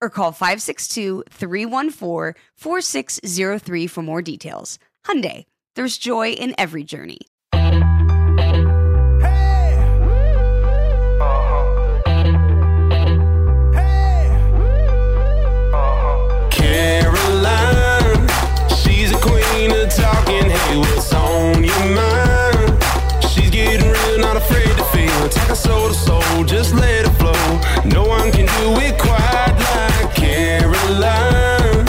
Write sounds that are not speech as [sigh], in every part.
or call 562-314-4603 for more details. Hyundai, there's joy in every journey. Caroline, she's a queen of talking. Hey, what's on your mind? She's getting real, not afraid to feel. Talking soul to soul, just let it flow. No one can do it like Caroline.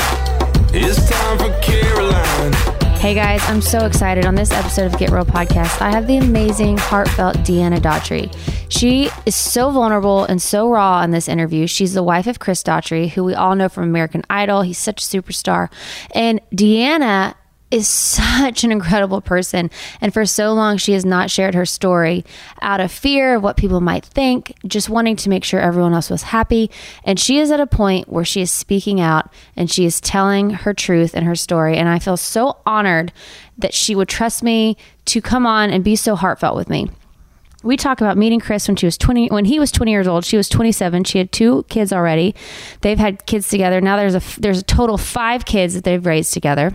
It's time for Caroline. Hey guys, I'm so excited. On this episode of Get Real Podcast, I have the amazing, heartfelt Deanna Daughtry. She is so vulnerable and so raw in this interview. She's the wife of Chris Daughtry, who we all know from American Idol. He's such a superstar. And Deanna is such an incredible person. And for so long, she has not shared her story out of fear of what people might think, just wanting to make sure everyone else was happy. And she is at a point where she is speaking out and she is telling her truth and her story. And I feel so honored that she would trust me to come on and be so heartfelt with me we talk about meeting Chris when she was 20 when he was 20 years old she was 27 she had two kids already they've had kids together now there's a there's a total 5 kids that they've raised together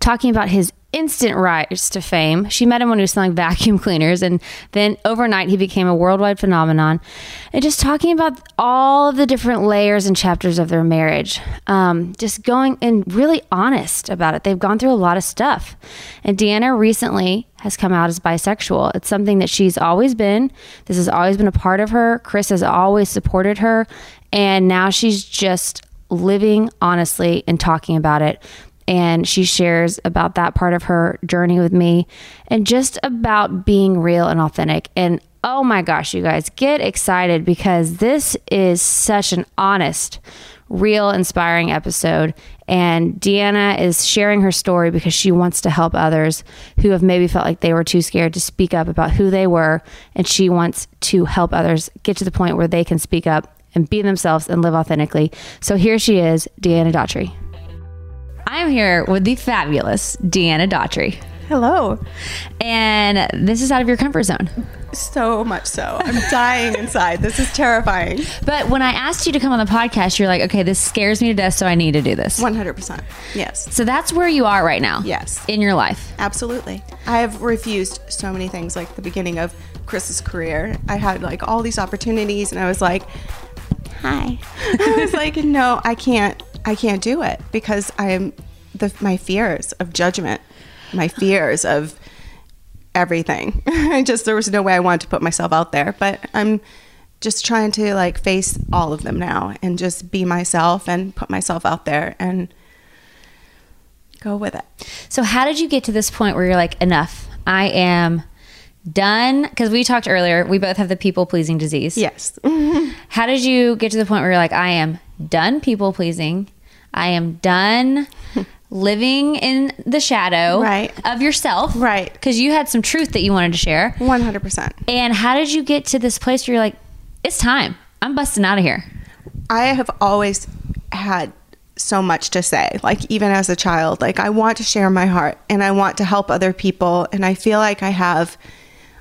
talking about his instant rise to fame. She met him when he was selling vacuum cleaners, and then overnight he became a worldwide phenomenon. And just talking about all of the different layers and chapters of their marriage, um, just going and really honest about it. They've gone through a lot of stuff. And Deanna recently has come out as bisexual. It's something that she's always been. This has always been a part of her. Chris has always supported her. And now she's just living honestly and talking about it and she shares about that part of her journey with me and just about being real and authentic. And oh my gosh, you guys, get excited because this is such an honest, real, inspiring episode. And Deanna is sharing her story because she wants to help others who have maybe felt like they were too scared to speak up about who they were. And she wants to help others get to the point where they can speak up and be themselves and live authentically. So here she is, Deanna Daughtry. I'm here with the fabulous Deanna Daughtry. Hello. And this is out of your comfort zone. So much so. I'm dying inside. This is terrifying. But when I asked you to come on the podcast, you're like, okay, this scares me to death, so I need to do this. 100%. Yes. So that's where you are right now. Yes. In your life. Absolutely. I have refused so many things like the beginning of Chris's career. I had like all these opportunities and I was like, hi. [laughs] I was like, no, I can't I can't do it because I'm the my fears of judgment, my fears of everything. [laughs] I just there was no way I wanted to put myself out there, but I'm just trying to like face all of them now and just be myself and put myself out there and go with it. So how did you get to this point where you're like enough? I am done because we talked earlier we both have the people pleasing disease Yes. [laughs] how did you get to the point where you're like i am done people pleasing i am done [laughs] living in the shadow Right. of yourself. Right. Because you had some truth that you wanted to share. 100%. And how did you get to this place where you're like, it's time. I'm busting out of here. I have always had so much to say, like even as a child. Like I want to share my heart and I want to help other people and I feel like I have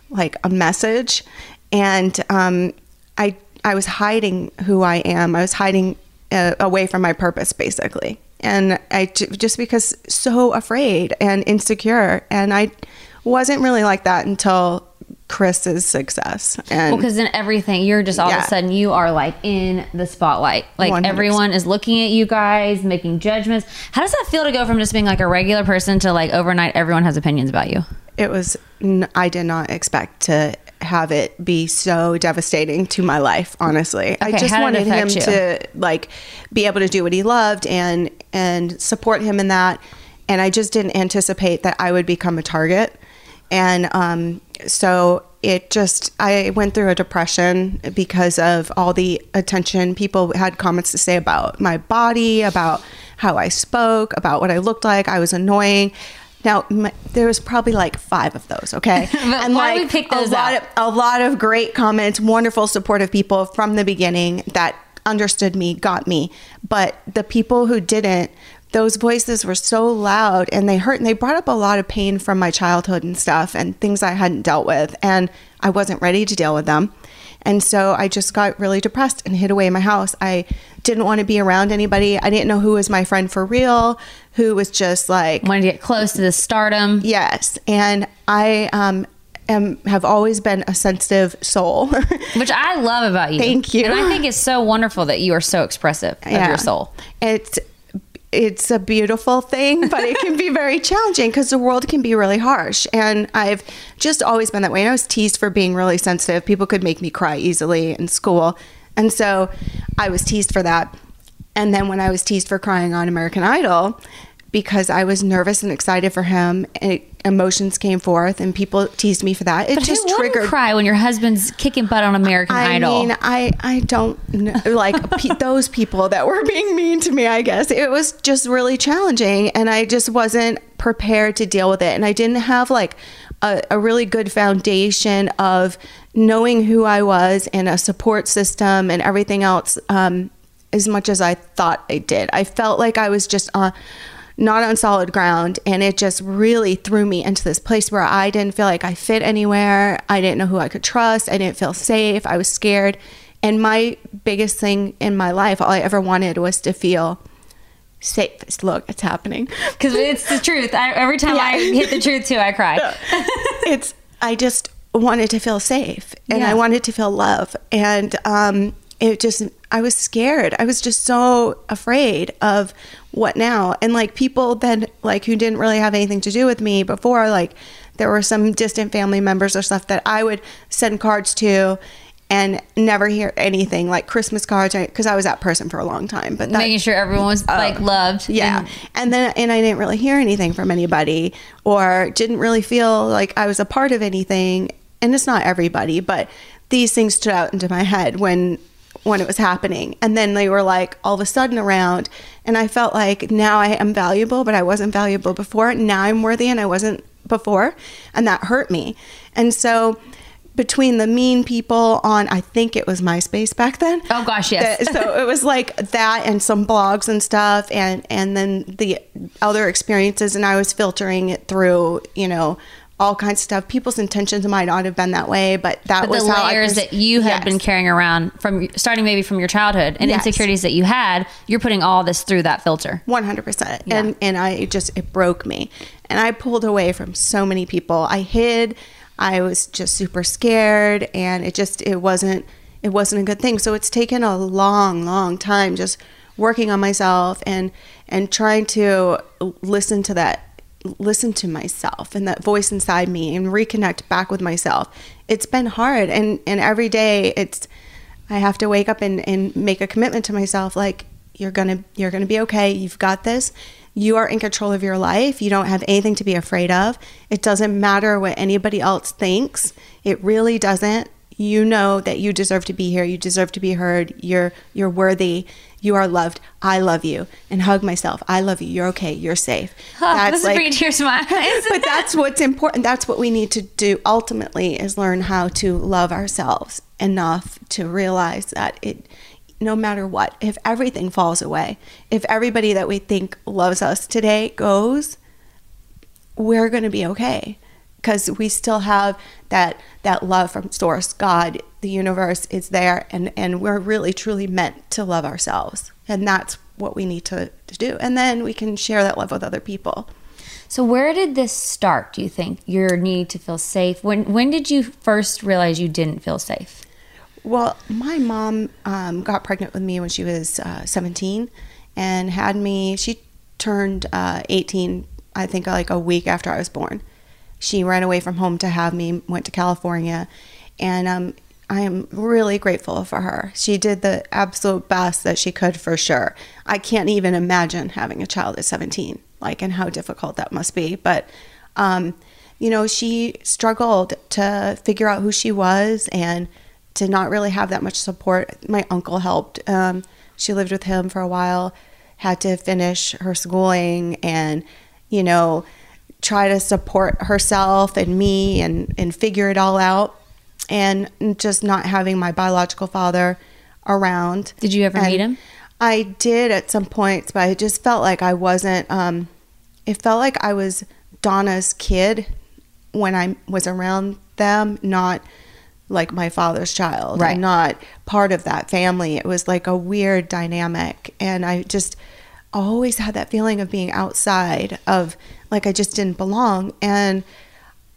like a message and um I I was hiding who I am. I was hiding uh, away from my purpose basically. And I just because so afraid and insecure and I wasn't really like that until Chris's success. And Well, because in everything, you're just all of a sudden you are like in the spotlight. Like 100%. everyone is looking at you guys, making judgments. How does that feel to go from just being like a regular person to like overnight everyone has opinions about you? it was I did not expect to have it be so devastating to my life honestly. I just wanted him affect to like be able to do what he loved and and support him in that. And i just didn't anticipate that i would become a target. And um so it just i went through a depression because of all the attention people had comments to say about my body about how i spoke about what i looked like. I was annoying now my, there was probably like five of those, okay, [laughs] But why do we pick those a lot out? of a lot of great comments, wonderful, supportive people from the beginning that understood me, got me. But the people who didn't, those voices were so loud and they hurt and they brought up a lot of pain from my childhood and stuff and things I hadn't dealt with. And I wasn't ready to deal with them. And so I just got really depressed and hid away in my house. I didn't want to be around anybody. I didn't know who was my friend for real, who was just like, Wanted to get close to the stardom. Yes, and I um am have always been a sensitive soul. [laughs] Which I love about you. Thank you. And I think it's so wonderful that you are so expressive of your soul. It's it's a beautiful thing, but it can be very challenging because the world can be really harsh. And I've just always been that way. And I was teased for being really sensitive. People could make me cry easily in school. And so I was teased for that. And then when I was teased for crying on American Idol, because I was nervous and excited for him, it, emotions came forth, and people teased me for that. It But just triggered cry when your husband's kicking butt on American I Idol. I mean, I I don't know, like pe- [laughs] those people that were being mean to me. I guess it was just really challenging, and I just wasn't prepared to deal with it, and I didn't have like a, a really good foundation of knowing who I was and a support system and everything else. Um, as much as I thought I did, I felt like I was just on not on solid ground and it just really threw me into this place where I didn't feel like I fit anywhere. I didn't know who I could trust. I didn't feel safe. I was scared. And my biggest thing in my life, all I ever wanted was to feel safe. Look, it's happening. [laughs] Because it's the truth. I, every time I hit the truth too, I cry. [laughs] it's I just wanted to feel safe and Yeah. I wanted to feel love and um it just I was scared. I was just so afraid of what now and like people then like who didn't really have anything to do with me before like there were some distant family members or stuff that I would send cards to and never hear anything like Christmas cards because I was that person for a long time but that, Making sure everyone was like oh. loved. yeah. And And then, and I didn't really hear anything from anybody or didn't really feel like I was a part of anything. And it's not everybody, but these things stood out into my head when, when it was happening. And then they were like all of a sudden around. And I felt like now I am valuable, but I wasn't valuable before. Now I'm worthy and I wasn't before. And that hurt me. And so, between the mean people on I think it was MySpace back then. Oh, gosh, yes. That- so it was like that and some blogs and stuff and and then the other experiences and I was filtering it through, you know, all kinds of stuff. People's intentions might not have been that way, but that But was the how I layers pers- that you had Yes. been carrying around from starting maybe from your childhood and Yes. insecurities that you had, you're putting all this through that filter. One hundred percent, and and I just it broke me, and I pulled away from so many people. I hid. I was just super scared, and it just it wasn't it wasn't a good thing. So it's taken a long, long time just working on myself and and trying to listen to that listen to myself and that voice inside me and reconnect back with myself it's been hard and and every day it's I have to wake up and, and make a commitment to myself like you're gonna you're gonna be okay. You've got this. You are in control of your life. You don't have anything to be afraid of. It doesn't matter what anybody else thinks. It really doesn't. You know that you deserve to be here. You deserve to be heard. You're you're worthy. You are loved. I love you. And hug myself. I love you. You're okay. You're safe. [laughs] this is bringing tears to my [laughs] eyes. but that's what's important. That's what we need to do ultimately is learn how to love ourselves enough to realize that it no matter what, if everything falls away, if everybody that we think loves us today goes, we're going to be okay because we still have that that love from source god the universe is there and and we're really truly meant to love ourselves and that's what we need to, to do and then we can share that love with other people So where did this start? Do you think your need to feel safe? When when did you first realize you didn't feel safe? Well, my mom um, got pregnant with me when she was uh, 17 and had me, she turned uh, 18, I think, like a week after I was born. She ran away from home to have me, went to California, and um, I am really grateful for her. She did the absolute best that she could for sure. I can't even imagine having a child at 17, like, and how difficult that must be. But, um, you know, she struggled to figure out who she was and to not really have that much support. My uncle helped. Um, she lived with him for a while, had to finish her schooling and, you know, try to support herself and me and, and figure it all out. And just not having my biological father around. Did you ever And meet him? I did at some points, but I just felt like I wasn't. Um, it felt like I was Donna's kid when I was around them, not like my father's child, Right. not part of that family. It was like a weird dynamic, and I just always had that feeling of being outside, of like I just didn't belong, and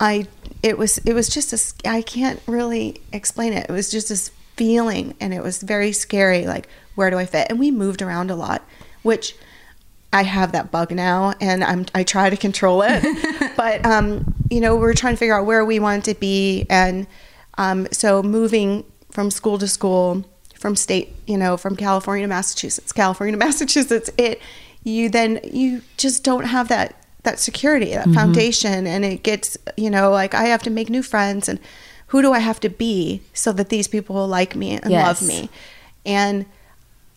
I it was it was just a I can't really explain it. It was just this feeling and it was very scary like where do I fit? And we moved around a lot, which I have that bug now and I'm I try to control it. [laughs] but um you know, we're trying to figure out where we wanted to be and um so moving from school to school from state, you know, from California to Massachusetts, California to [laughs] Massachusetts, it you then you just don't have that that security, that foundation and it gets, you know, like I have to make new friends and who do I have to be so that these people will like me and Yes. love me? And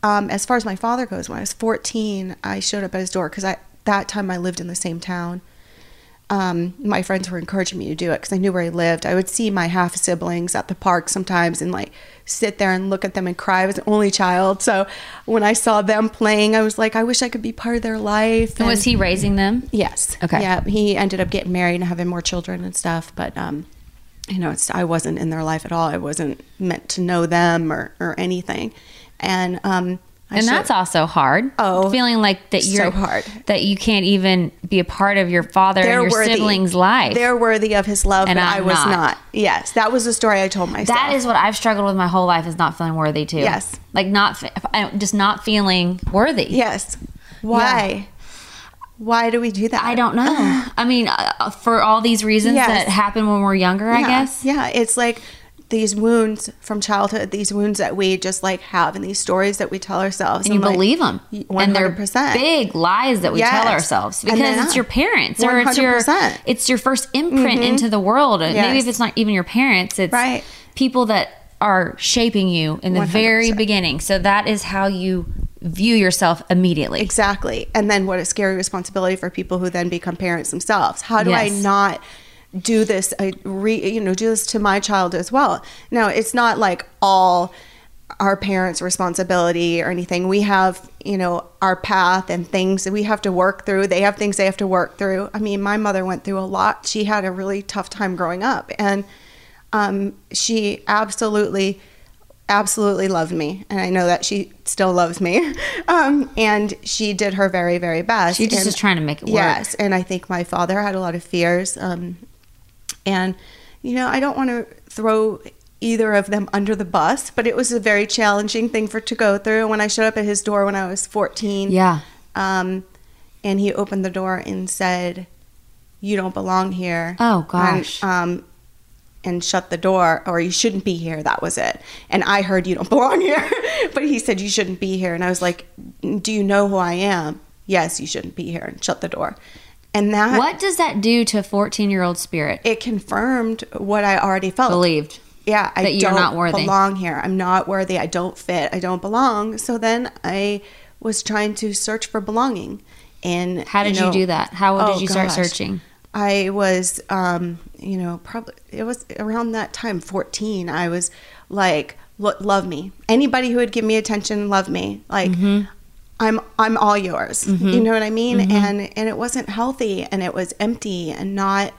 um, as far as my father goes, when I was 14, I showed up at his door because I that time I lived in the same town. Um, my friends were encouraging me to do it because I knew where he lived. I would see my half siblings at the park sometimes and like sit there and look at them and cry. I was an only child, so when I saw them playing, I was like, I wish I could be part of their life. And was he raising them? Yes. Okay. Yeah, he ended up getting married and having more children and stuff, but um, you know, it's I wasn't in their life at all. I wasn't meant to know them or or anything, and um, I and should- that's also hard. Oh, feeling like that you're so hard. that you can't even be a part of your father and your siblings' life. They're worthy of his love, And I'm was not. not. Yes, that was the story I told myself. that is what I've struggled with my whole life is not feeling worthy too. Yes. like not just not feeling worthy. yes. Why? Why do we do that? I don't know. [sighs] I mean, uh, for all these reasons Yes. that happen when we're younger, I guess. Yeah, it's like these wounds from childhood, these wounds that we just like have, and these stories that we tell ourselves, And you like, believe them, One and they're big lies that we tell ourselves because it's your parents or it's your 100%. it's your first imprint mm-hmm. into the world. Maybe if it's not even your parents, it's Right. people that are shaping you in the very 100%. beginning. So that is how you view yourself immediately. Exactly. And then what a scary responsibility for people who then become parents themselves. How do I not do this I re, you know do this to my child as well. Now, it's not like all our parents' responsibility or anything. We have, you know, our path and things that we have to work through. They have things they have to work through. I mean, my mother went through a lot. She had a really tough time growing up and um, she absolutely absolutely loved me and i know that she still loves me [laughs] um, and she did her very very best She just And- was trying to make it work. yes and i think my father had a lot of fears um, and you know i don't want to throw either of them under the bus but it was a very challenging thing for to go through. When i showed up at his door when i was 14 Yeah. um, and he opened the door and said you don't belong here. Oh, gosh. and, um, and shut the door or you shouldn't be here. That was it. And i heard you don't [laughs] belong here. But he said you shouldn't be here. And i was like do you know who i am? Yes you shouldn't be here. And shut the door and that What does that do to a 14 year old spirit? it confirmed what i already felt Believed. yeah, I That you're don't not worthy. belong here. I'm not worthy. I don't fit. I don't belong. So then I was trying to search for belonging. And How did you, know- do that? How Oh, did you start gosh. searching? I was, um, you know, probably it was around that time, 14. I was like, "Lo- love me. Anybody who would give me attention, love me. Like, Mm-hmm. I'm, I'm all yours. You know what I mean? And, and it wasn't healthy and it was empty and not,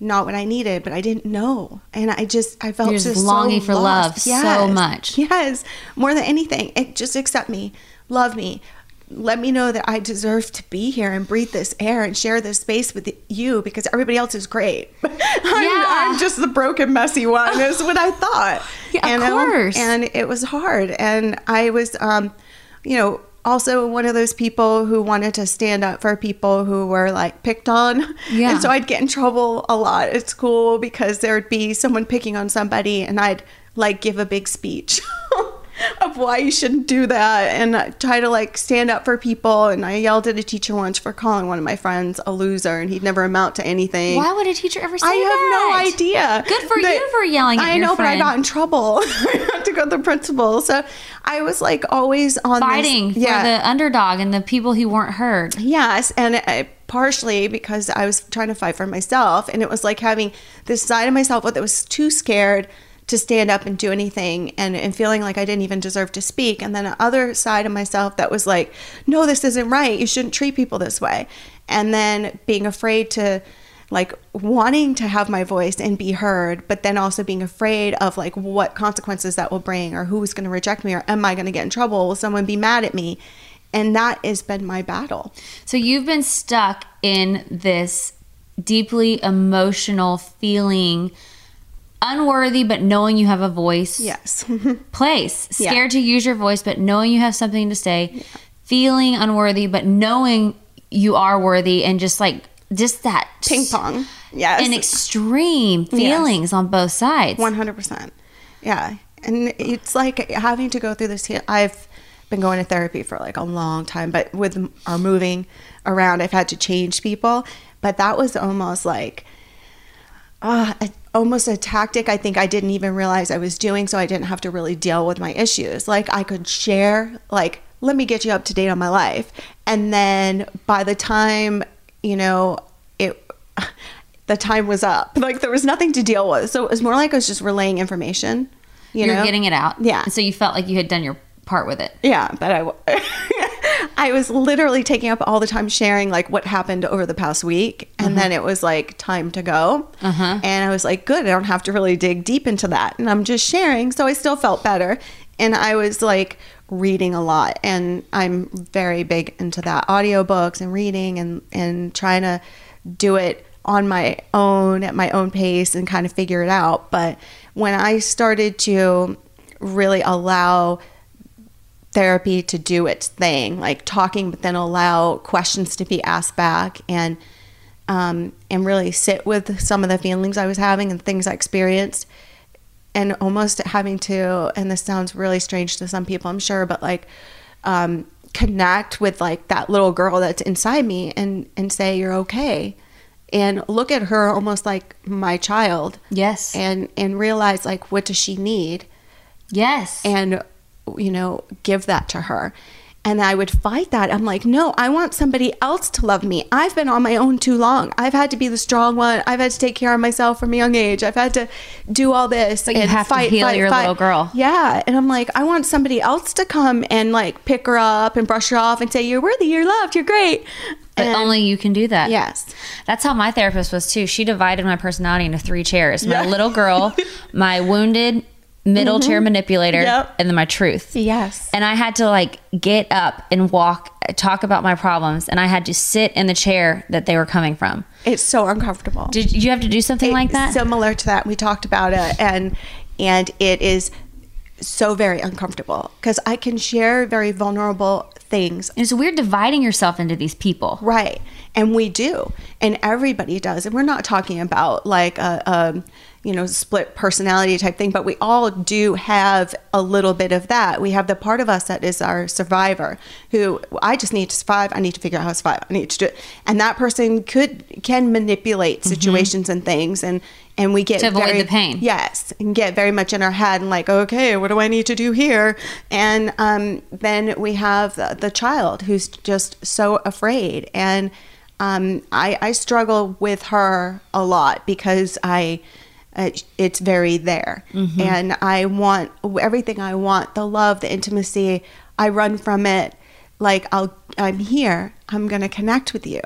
not what I needed, but I didn't know. And I just, I felt You're just just, so longing for love lost. so much. Yes. More than anything, it, just accept me, love me. Let me know that I deserve to be here and breathe this air and share this space with you because everybody else is great. [laughs] I'm, Yeah. I'm just the broken, messy one, is what I thought. [laughs] Yeah, of you know? course. And it was hard. And I was, um, you know, also one of those people who wanted to stand up for people who were like picked on. Yeah. And so I'd get in trouble a lot at school because there'd be someone picking on somebody and I'd like give a big speech [laughs] [laughs] of why you shouldn't do that and try to like stand up for people. And I yelled at a teacher once for calling one of my friends a loser and he'd never amount to anything. Why would a teacher ever say I that? I have no idea. Good for But you for yelling at I know, friend. but I got in trouble. [laughs] I had to go to the principal. So I was like always on this- Fighting for the underdog and the people who weren't heard. Yes, and I, partially because I was trying to fight for myself, and it was like having this side of myself that was too scared to stand up and do anything, and, and feeling like I didn't even deserve to speak, and then the other side of myself that was like, no, this isn't right. You shouldn't treat people this way, and then being afraid to like wanting to have my voice and be heard but then also being afraid of like what consequences that will bring or who's going to reject me or am i going to get in trouble? Will someone be mad at me? And that has been my battle. So you've been stuck in this deeply emotional feeling unworthy but knowing you have a voice yes. [laughs] place. Yeah. scared to use your voice but knowing you have something to say. Feeling unworthy but knowing you are worthy and just like just that ping pong. Yes. and extreme feelings on both sides. 100% yeah. And it's like having to go through this he- i've been going to therapy for like a long time but with our moving around i've had to change people. But that was almost like uh, a, almost a tactic I think I didn't even realize I was doing so I didn't have to really deal with my issues. Like I could share, like, let me get you up to date on my life. And then by the time, you know, it, [laughs] the time was up, like there was nothing to deal with. So it was more like I was just relaying information, you you're know? getting it out Yeah. so you felt like you had done your part with it Yeah, but I, [laughs] [laughs] I was literally taking up all the time sharing like what happened over the past week, and then it was like time to go. Uh-huh. And I was like, good, I don't have to really dig deep into that, and I'm just sharing, so I still felt better. And I was like reading a lot, and I'm very big into that audiobooks and reading and and trying to do it on my own at my own pace and kind of figure it out. But when I started to really allow therapy to do its thing, like talking, but then allow questions to be asked back and um, and really sit with some of the feelings I was having and things I experienced, and almost having to. And this sounds really strange to some people, I'm sure, but like um, connect with like that little girl that's inside me and and say you're okay. And look at her almost like my child, yes and and realize like what does she need, yes and you know give that to her. And i would fight that. I'm like no i want somebody else to love me. I've been on my own too long. I've had to be the strong one. I've had to take care of myself from a young age. I've had to do all this But you have to heal your little girl. yeah. And i'm like i want somebody else to come and like pick her up and brush her off and say you're worthy. You're loved. You're great. But And- only you can do that. Yes. That's how my therapist was too. She divided my personality into three chairs. My Yeah. little girl, [laughs] my wounded middle chair mm-hmm. manipulator, Yep. and then my truth. yes And I had to like get up and walk, talk about my problems, and I had to sit in the chair that they were coming from. it's so uncomfortable Did you have to do something like that? Similar to that, we talked about it, and and it is so very uncomfortable because I can share very vulnerable things. And it's weird dividing yourself into these people. Right. And we do. And everybody does. And we're not talking about like a, a you know, split personality type thing, but we all do have a little bit of that. We have the part of us that is our survivor who I just need to survive. I need to figure out how to survive. I need to do it. And that person could can manipulate situations and things and and we get To avoid very- the pain. Yes, and get very much in our head and like, okay, what do I need to do here? And um, then we have the, the child who's just so afraid, and um, I, I struggle with her a lot because I. Uh, it's very there, and I want everything. I want the love, the intimacy. I run from it. Like I'll, I'm here. I'm gonna connect with you,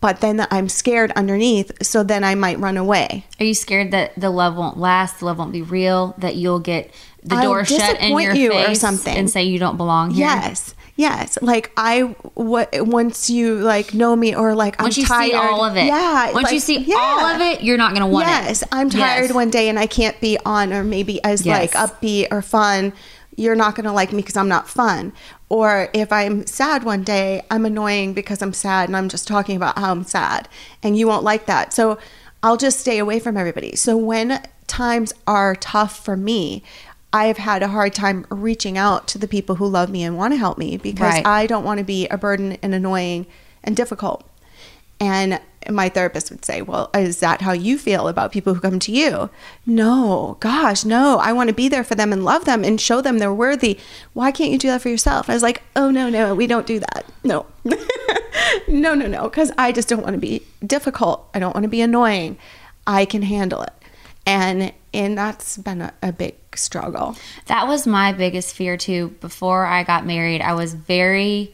but then I'm scared underneath. So then I might run away. Are you scared that the love won't last, the love won't be real, that you'll get the I'll door shut in your you or something. and say you don't belong here? Yes. Yes, like I, what once you like know me or like Once I'm you tired. see all of it, yeah. Once you see yeah. all of it, you're not going to want it. Yes, I'm tired Yes. one day and I can't be on or maybe as like upbeat or fun. You're not going to like me because I'm not fun. Or if I'm sad one day, I'm annoying because I'm sad and I'm just talking about how I'm sad and you won't like that. So I'll just stay away from everybody. So when times are tough for me, I've had a hard time reaching out to the people who love me and want to help me because Right. I don't want to be a burden and annoying and difficult. And my therapist would say, Well, is that how you feel about people who come to you? No, gosh, no. I want to be there for them and love them and show them they're worthy. Why can't you do that for yourself? I was like, Oh, no, no, we don't do that. No, [laughs] no, no, no. Because I just don't want to be difficult. I don't want to be annoying. I can handle it. And and that's been a, a big struggle. That was my biggest fear too. Before I got married, I was very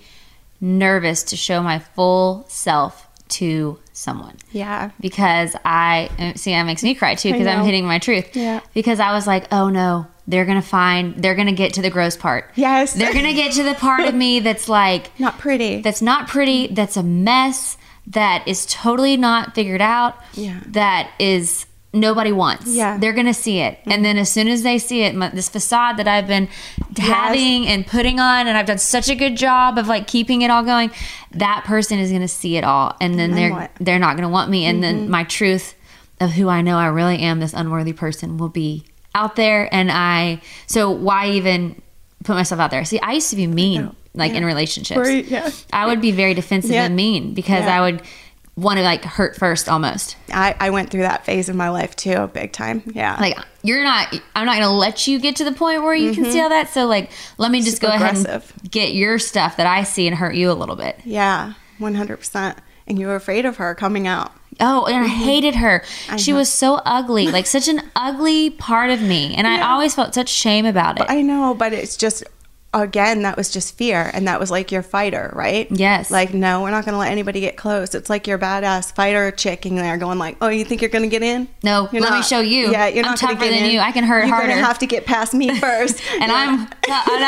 nervous to show my full self to someone. Yeah. Because I uh, see that makes me cry too because I'm hitting my truth. Yeah. Because I was like, oh no, they're gonna find, they're gonna get to the gross part. Yes. They're gonna get to the part of me [laughs] that's like Not pretty. that's not pretty, that's a mess, that is totally not figured out, Yeah. that is nobody wants. Yeah. Mm-hmm. They're going to see it. And then as soon as they see it, my, this facade that I've been having and putting on, and I've done such a good job of like keeping it all going, that person is going to see it all. And then they're, what? they're not going to want me. And Mm-hmm. then my truth of who I know I really am, this unworthy person, will be out there. And I, so why even put myself out there? See, I used to be mean, like in relationships. You- yeah. I would be very defensive Yeah. and mean because Yeah. I would want to like hurt first almost. I, I went through that phase in my life too, big time. Yeah. Like you're not I'm not going to let you get to the point where you can mm-hmm. see all that. So like let me just Super go ahead and get your stuff that I see and hurt you a little bit. yeah, 100%. And you were afraid of her coming out. Oh, and I mm-hmm. hated her. she know. was so ugly, like such an ugly part of me, and I [laughs] always felt such shame about it. I know, but it's just, again, that was just fear. And that was like your fighter, right? Yes. Like, no, we're not going to let anybody get close. It's like your badass fighter chick in there going like, oh, you think you're going to get in? No, You're let me show you. Yeah, you're I'm not tougher get than in. you. I can hurt you're harder. You're going to have to get past me [laughs] first. and Yeah. I'm,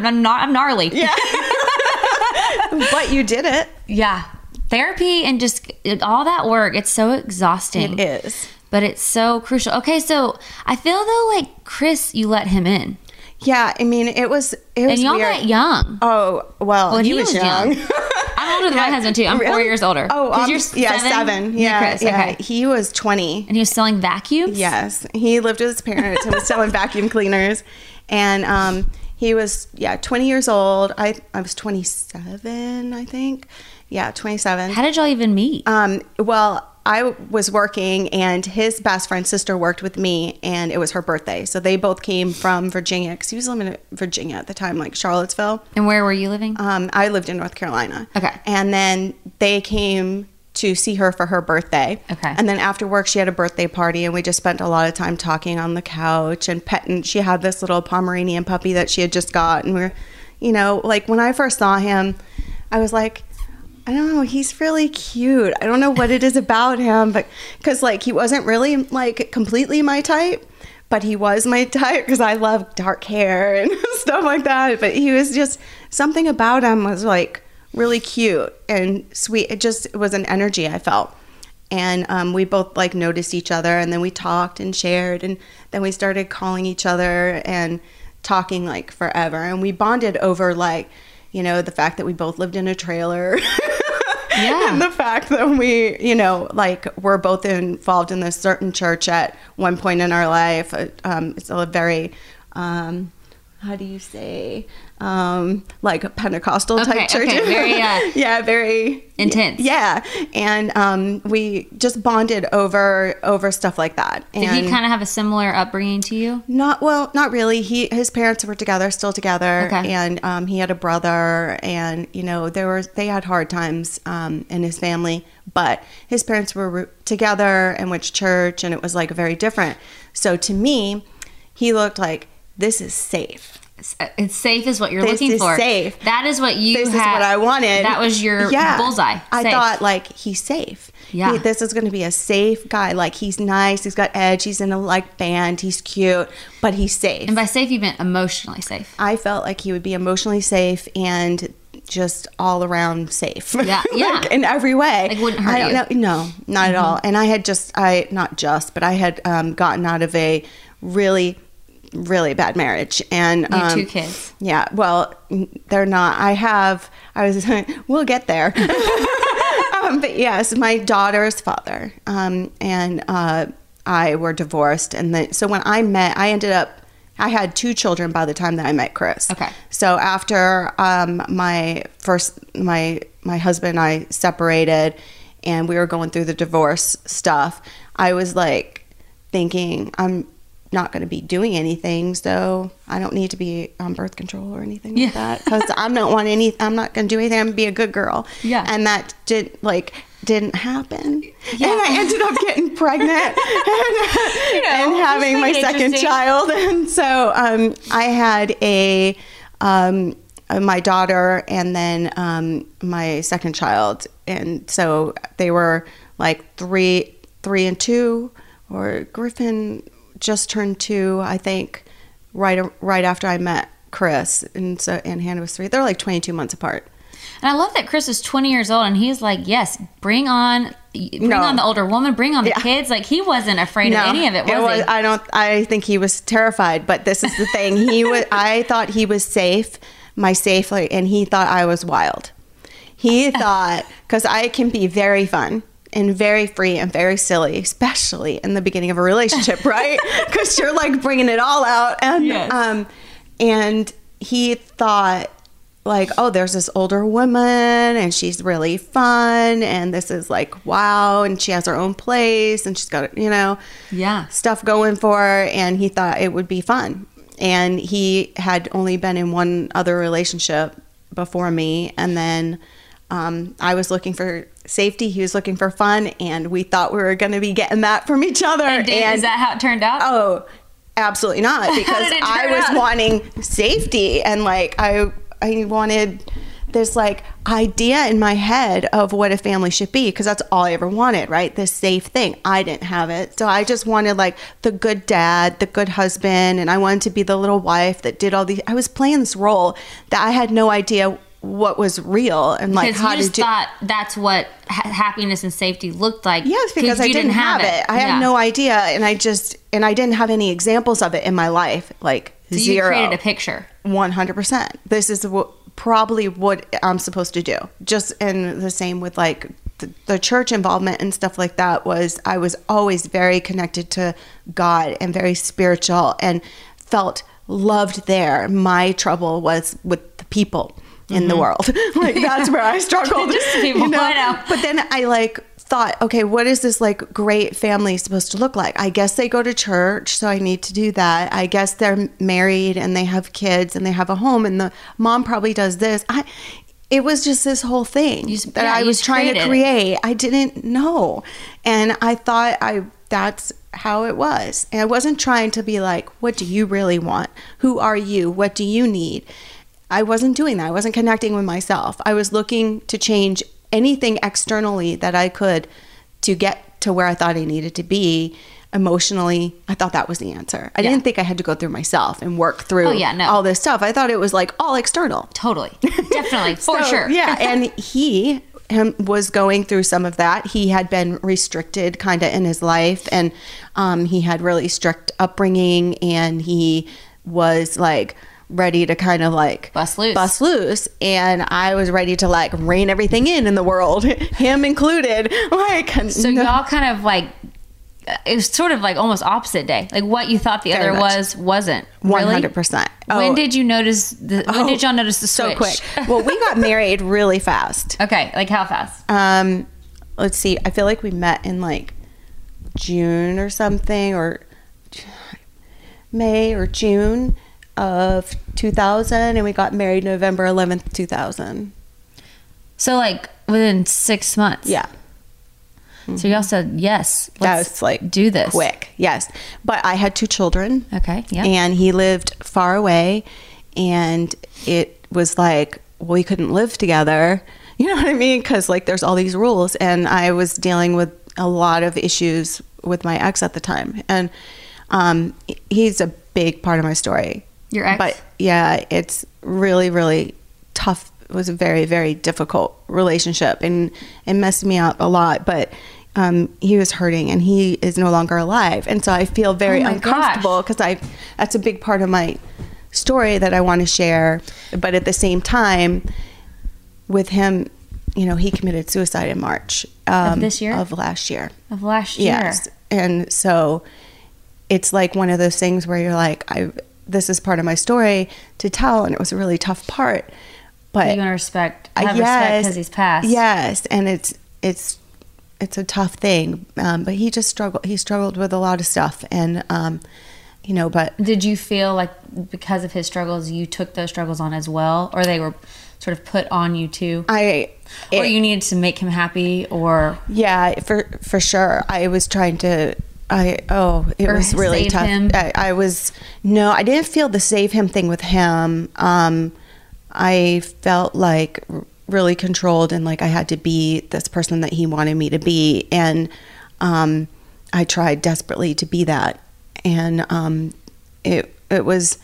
I'm, I'm, not, I'm gnarly. Yeah. [laughs] but you did it. Yeah. Therapy and just it- all that work, it's so exhausting. It is. But it's so crucial. Okay, so I feel though like Chris, you let him in. Yeah, I mean, it was, it was And y'all weird. got young. Oh, well, Well, he, he was, was young. young. [laughs] I'm older than my husband too. I'm four years older. Oh, um, you're yeah, seven. Yeah, Chris, yeah. okay. He was 20. And he was selling vacuums. Yes, he lived with his parents and was selling vacuum cleaners, and um, he was yeah 20 years old. I I was 27, I think. Yeah, 27. How did y'all even meet? Um, well, I was working, and his best friend's sister worked with me, and it was her birthday. So they both came from Virginia because he was living in Virginia at the time, like Charlottesville. and where were you living? Um, I lived in North Carolina. Okay. And then they came to see her for her birthday. Okay. And then after work, she had a birthday party, and we just spent a lot of time talking on the couch and petting. She had this little Pomeranian puppy that she had just got, and we are you know, like when I first saw him, I was like. I don't know. He's really cute. I don't know what it is about him, but because like he wasn't really like completely my type, but he was my [laughs] type because I love dark hair [laughs] and stuff like that. But he was just something about him was like really cute and sweet. It just it was an energy I felt. And um, we both like noticed each other and then we talked and shared and then we started calling each other and talking like forever. And we bonded over like, you know, the fact that we both lived in a trailer. [laughs] Yeah. and the fact that we, you know, like we're both involved in this certain church at one point in our life. Uh, Um, it's a very, um, how do you say um like pentecostal Okay, type church okay, very, uh, [laughs] yeah very Intense. yeah and um we just bonded over over stuff like that Did he kind of have a similar upbringing to you? not well not really he his parents were together still together Okay. and um he had a brother and you know there were they had hard times um in his family but his parents were re- together and went to church and it was like very different so to me he looked like this is safe It's, uh, safe is what you're This looking for. safe. That is what you this is what I wanted. That was your bullseye. I Safe. thought like he's safe. Yeah. He- this is going to be a safe guy. Like he's nice. He's got edge. He's in a like band. He's cute, but he's safe. And by safe, you meant emotionally safe. I felt like he would be emotionally safe and just all around safe. Yeah, [laughs] yeah. like in every way. Like, wouldn't hurt I don't you. Mm-hmm. know. No, not at all. And I had just, I not just, but I had um, gotten out of a really, really bad marriage, and You um, two kids. Yeah. Well, they're not. I have. I was. [laughs] we'll get there. [laughs] um, but yes, my daughter's father um, and uh, I were divorced, and then so when I met, I ended up. I had two children by the time that I met Chris. Okay. So after um, my first, my my husband and I separated, and we were going through the divorce stuff, I was like thinking, I'm not going to be doing anything, so I don't need to be on birth control or anything Yeah. like that because [laughs] I'm not want any. I'm not going to do anything. I'm going to be a good girl. Yeah. And that didn't like didn't happen, and I ended up getting pregnant [laughs] and, and having my second child, [laughs] and so um, I had a. Um, my daughter and then um, my second child and so they were like three three and two or griffin just turned two i think right right after i met chris and so and hannah was three they're like 22 months apart And I love that Chris is 20 years old and he's like, yes, bring on, bring No. on the older woman, bring on the Yeah. kids. Like he wasn't afraid of any of it, was, he? I don't. I think he was terrified. But this is the thing. He was. [laughs] I thought he was safe, my safe, like, and he thought I was wild. He [laughs] thought because I can be very fun and very free and very silly, especially in the beginning of a relationship, [laughs] right? Because you're like bringing it all out, and Yes. um, and he thought like, oh, there's this older woman and she's really fun and this is like wow and she has her own place and she's got you know Yeah. stuff going for her and he thought it would be fun. And he had only been in one other relationship before me and then um, I was looking for safety, he was looking for fun and we thought we were going to be getting that from each other And did- is that how it turned out? Oh, absolutely not. [laughs] Because I was out? wanting safety and like I I wanted this like idea in my head of what a family should be because that's all I ever wanted, right? This safe thing. I didn't have it. So I just wanted like the good dad, the good husband, and I wanted to be the little wife that did all these I was playing this role that I had no idea what was real and like because how you just to do thought that's what ha- happiness and safety looked like. Yes, because I you didn't, have it. I Yeah. had no idea, and I just and I didn't have any examples of it in my life, like So you zero. created a picture. One hundred percent. This is what, probably what I'm supposed to do. Just and the same with like the, the church involvement and stuff like that. Was I was always very connected to God and very spiritual and felt loved there. My trouble was with the people in the world. [laughs] like that's where I [laughs] struggled. Mm-hmm. Just people, I know. But then I like thought, okay, what is this like great family supposed to look like? I guess they go to church, so I need to do that. I guess they're married and they have kids and they have a home and the mom probably does this. I it was just this whole thing You that yeah, I was trying to it. create. I didn't know. And I thought I that's how it was. And I wasn't trying to be like, what do you really want? Who are you? What do you need? I wasn't doing that. I wasn't connecting with myself. I was looking to change anything externally that I could to get to where I thought I needed to be emotionally. I thought that was the answer. I Yeah. didn't think I had to go through myself and work through Oh, yeah, no. all this stuff. I thought it was like all external. Totally, [laughs] definitely, for So, sure. Yeah, [laughs] and he him was going through some of that. He had been restricted kind of in his life, and um, he had really strict upbringing, and he was like ready to kind of like Bust loose. bust loose and i was ready to like rein everything in in the world [laughs] him included [laughs] like So y'all kind of like it was sort of like almost opposite day. Like what you thought the Very other much. was wasn't. One Really? hundred percent. When did you notice the? When did y'all notice the so quick? [laughs] Well, we got married really fast. Okay, like how fast? Um, let's see. I feel like we met in like June or something, or May or June of 2000, and we got married November 11th, 2000. So like within six months. Yeah. So y'all said yes. That let's was like do this quick. Yes. But I had two children. Okay. Yeah. And he lived far away. And it was like, well, we couldn't live together. You know what I mean? Because, like, there's all these rules. And I was dealing with a lot of issues with my ex at the time. And um, he's a big part of my story. Your ex? But yeah, it's really, really tough. It was a very, very difficult relationship and it messed me up a lot. But um, he was hurting and he is no longer alive. And so I feel very Oh uncomfortable because I that's a big part of my story that I want to share. But at the same time, with him, you know, he committed suicide in March um, this year? of last year. of last year. Yes. And so it's like one of those things where you're like, I this is part of my story to tell, and it was a really tough part. But You want to respect, have respect because he's passed. Yes, and it's it's it's a tough thing. Um, but he just struggled. He struggled with a lot of stuff, and um, you know, but Did you feel like because of his struggles, you took those struggles on as well, or they were sort of put on you too, I. or you needed to make him happy, or Yeah, for for sure. I was trying to. I oh, it Or was really save tough. him? I, I was no, I didn't feel the save him thing with him. Um, I felt like really controlled and like I had to be this person that he wanted me to be, and um, I tried desperately to be that, and um, it it was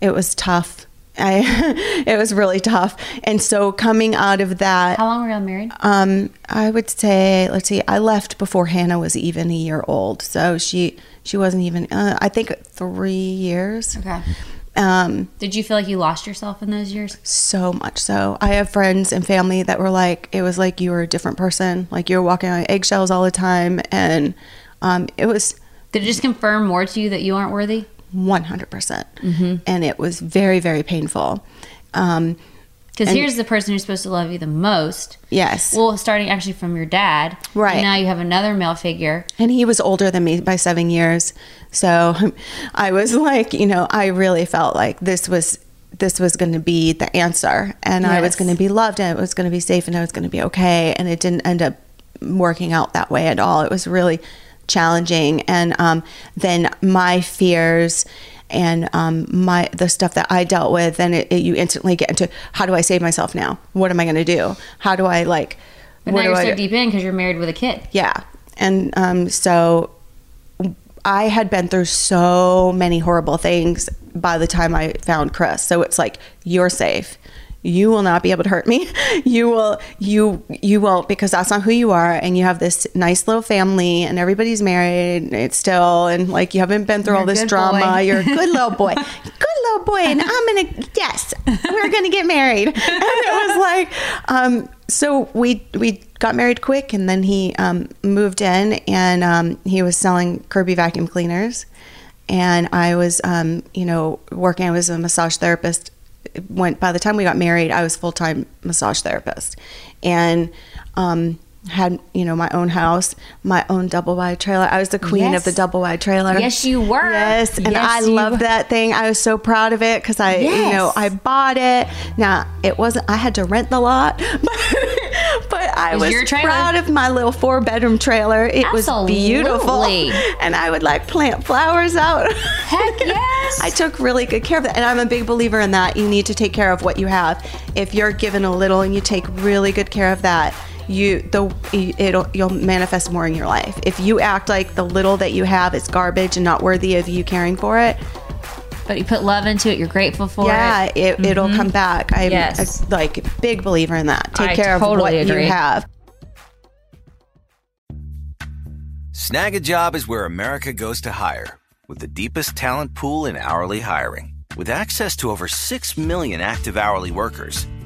it was tough. I [laughs] it was really tough, and so coming out of that, how long were y'all married? um, I would say, let's see, I left before Hannah was even a year old, so she she wasn't even. Uh, I think three years. Okay. Um, Did you feel like you lost yourself in those years? so much so. I have friends and family that were like, it was like you were a different person, like you were walking on eggshells all the time, and um, it was Did it just confirm more to you that you aren't worthy? One hundred percent, and it was very very painful. Um, Because here's the person who's supposed to love you the most. yes, Well, starting actually from your dad, Right. And now you have another male figure. And he was older than me by seven years. So [laughs] I was like, you know, I really felt like this was this was going to be the answer, and I was going to be loved, and it was going to be safe, and I was going to be okay. And it didn't end up working out that way at all. It was really challenging, and um, then my fears and um, my the stuff that I dealt with, then it, it, you instantly get into how do I save myself now? What am I going to do? How do I like? But what now you're do I so do? deep in because you're married with a kid. Yeah. And um, so I had been through so many horrible things by the time I found Chris. So it's like, you're safe. You will not be able to hurt me. [laughs] You will, you, you won't because that's not who you are. And you have this nice little family and everybody's married. It's still, and like you haven't been through You're all this drama. boy. You're a good little boy. [laughs] good little boy. And I'm going to, yes, we're going to get married. [laughs] And it was like, um, so we, we got married quick and then he um, moved in and um, he was selling Kirby vacuum cleaners. And I was, um, you know, working, I was a massage therapist went by the time we got married i was full-time massage therapist. And um had you know my own house my own double wide trailer i was the queen Yes. of the double wide trailer Yes, you were. yes and Yes, i loved were. that thing i was so proud of it because i you know i bought it now it wasn't i had to rent the lot [laughs] but, but i was was your trailer. proud of my little four bedroom trailer it was beautiful [laughs] and i would like plant flowers out [laughs] Heck yes. I took really good care of that. And I'm a big believer in that. You need to take care of what you have. If you're given a little and you take really good care of that, you the it'll you'll manifest more in your life. If you act like the little that you have is garbage and not worthy of you caring for it, but you put love into it. You're grateful for yeah, it. it, it'll come back. I'm Yes. a, like a big believer in that. Take I care of what agree. you have. Snagajob is where America goes to hire, with the deepest talent pool in hourly hiring. With access to over 6 million active hourly workers,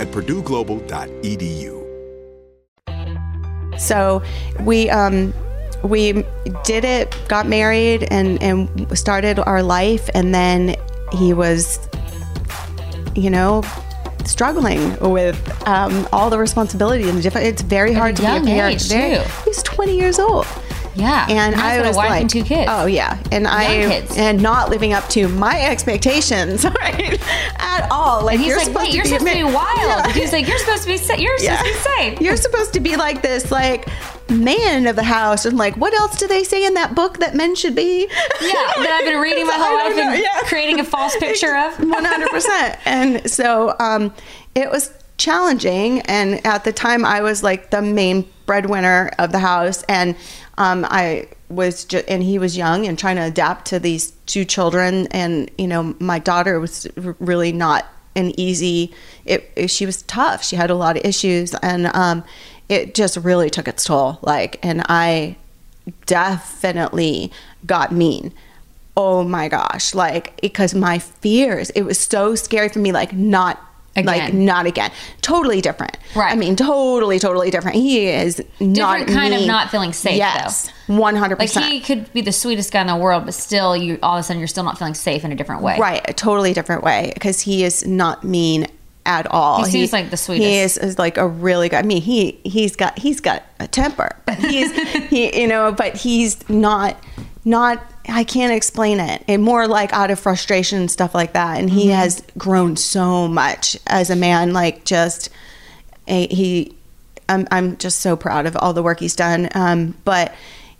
at purdueglobal.edu. So we um, we did it, got married, and and started our life, and then he was, you know, struggling with um, all the responsibility and the different. It's very hard to be a parent. age, Very- too. He's twenty years old. Yeah. And I got a was wife like, and two kids. Oh yeah, and I kids. and not living up to my expectations, [laughs] right, at all. Like And he's you're like, supposed wait, to you're be supposed to be [laughs] wild. Yeah. He's like, you're supposed to be sa- you're supposed to be safe. You're supposed to be like this, like man of the house, and like what else do they say in that book that men should be? Yeah, that I've been [laughs] reading my whole life know, and yeah. creating a false picture of. One hundred percent. And so um, it was challenging. And at the time, I was like the main breadwinner of the house, and um, I was and he was young and trying to adapt to these two children. And you know, my daughter was really not an easy. It, it- she was tough. She had a lot of issues, and um, it just really took its toll. Like, and I definitely got mean. Oh my gosh, like because my fears, it was so scary for me like not like not again. Totally different. Right. I mean, totally totally different. He is not Different kind of not feeling safe, Yes. 100%. Like he could be the sweetest guy in the world, but still, you all of a sudden you're still not feeling safe in a different way. Right, a totally different way because he is not mean at all. He seems like the sweetest. He is, is like a really good. I mean, he he's got he's got a temper, but he's [laughs] he you know, but he's not not. I can't explain it. And more like out of frustration and stuff like that. And Mm-hmm. he has grown so much as a man. Like just a, he. I'm I'm just so proud of all the work he's done. Um, but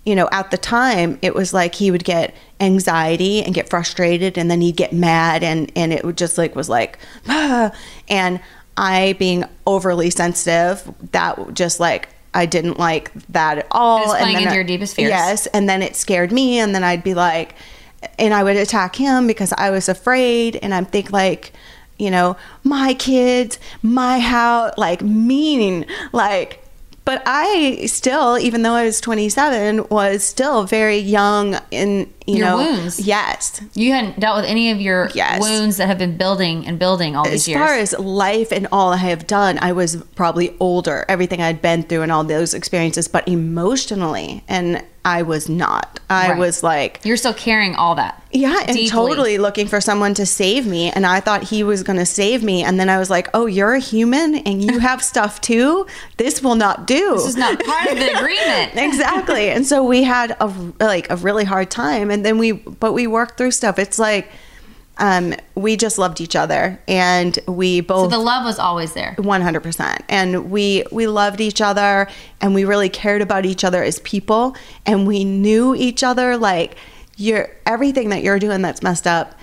you know, at the time, it was like he would get anxiety and get frustrated, and then he'd get mad, and and it would just like was like, ah. and I being overly sensitive, that just like I didn't like that at all. It was and playing then into I- your deepest fears. Yes, and then it scared me, and then I'd be like, and I would attack him because I was afraid, and I'm think like. You know, my kids, my house, like mean, like but I still, even though I was 27, was still very young in you Your know wounds. Yes, You hadn't dealt with any of your Yes. wounds that have been building and building all these as years. As far as life and all I have done, I was probably older. Everything I'd been through and all those experiences, but emotionally and I was not. I Right. was like, You're still carrying all that. yeah, and Deeply. totally looking for someone to save me. And I thought he was going to save me. And then I was like, oh, you're a human and you [laughs] have stuff too. This will not do. This is not part of the [laughs] agreement. exactly. And so we had a like a really hard time. And then we, but we worked through stuff. It's like, um, we just loved each other, and we both. So the love was always there. 100% and we we loved each other and we really cared about each other as people and we knew each other like you're everything that you're doing that's messed up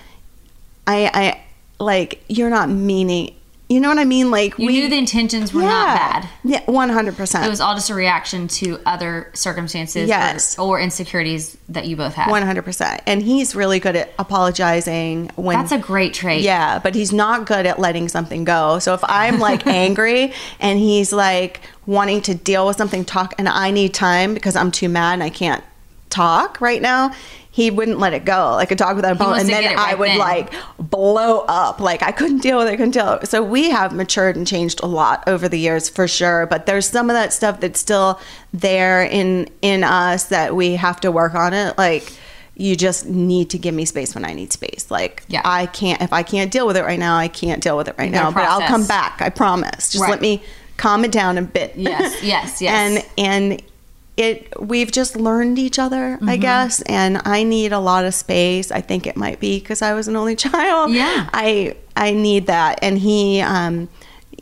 i i like you're not meaning you know what i mean like You knew the intentions were not bad. yeah 100% It was all just a reaction to other circumstances Yes. or, or insecurities that you both had. 100% and he's really good at apologizing when That's a great trait. Yeah, but he's not good at letting something go. So if I'm like [laughs] angry and he's like wanting to deal with something, talk, and I need time because I'm too mad and I can't talk right now, he wouldn't let it go. Like a dog without a bone. And then it I would then. like blow up. Like I couldn't deal with it, couldn't deal. So we have matured and changed a lot over the years for sure. But there's some of that stuff that's still there in in us that we have to work on it. Like you just need to give me space when I need space. Like Yeah. I can't if I can't deal with it right now, I can't deal with it right now. But I'll come back. I promise. Just Right. let me calm it down a bit. Yes, yes, [laughs] yes. and and it we've just learned each other, I Mm-hmm. guess. And I need a lot of space. I think it might be because I was an only [laughs] child. Yeah. I I need that. And he um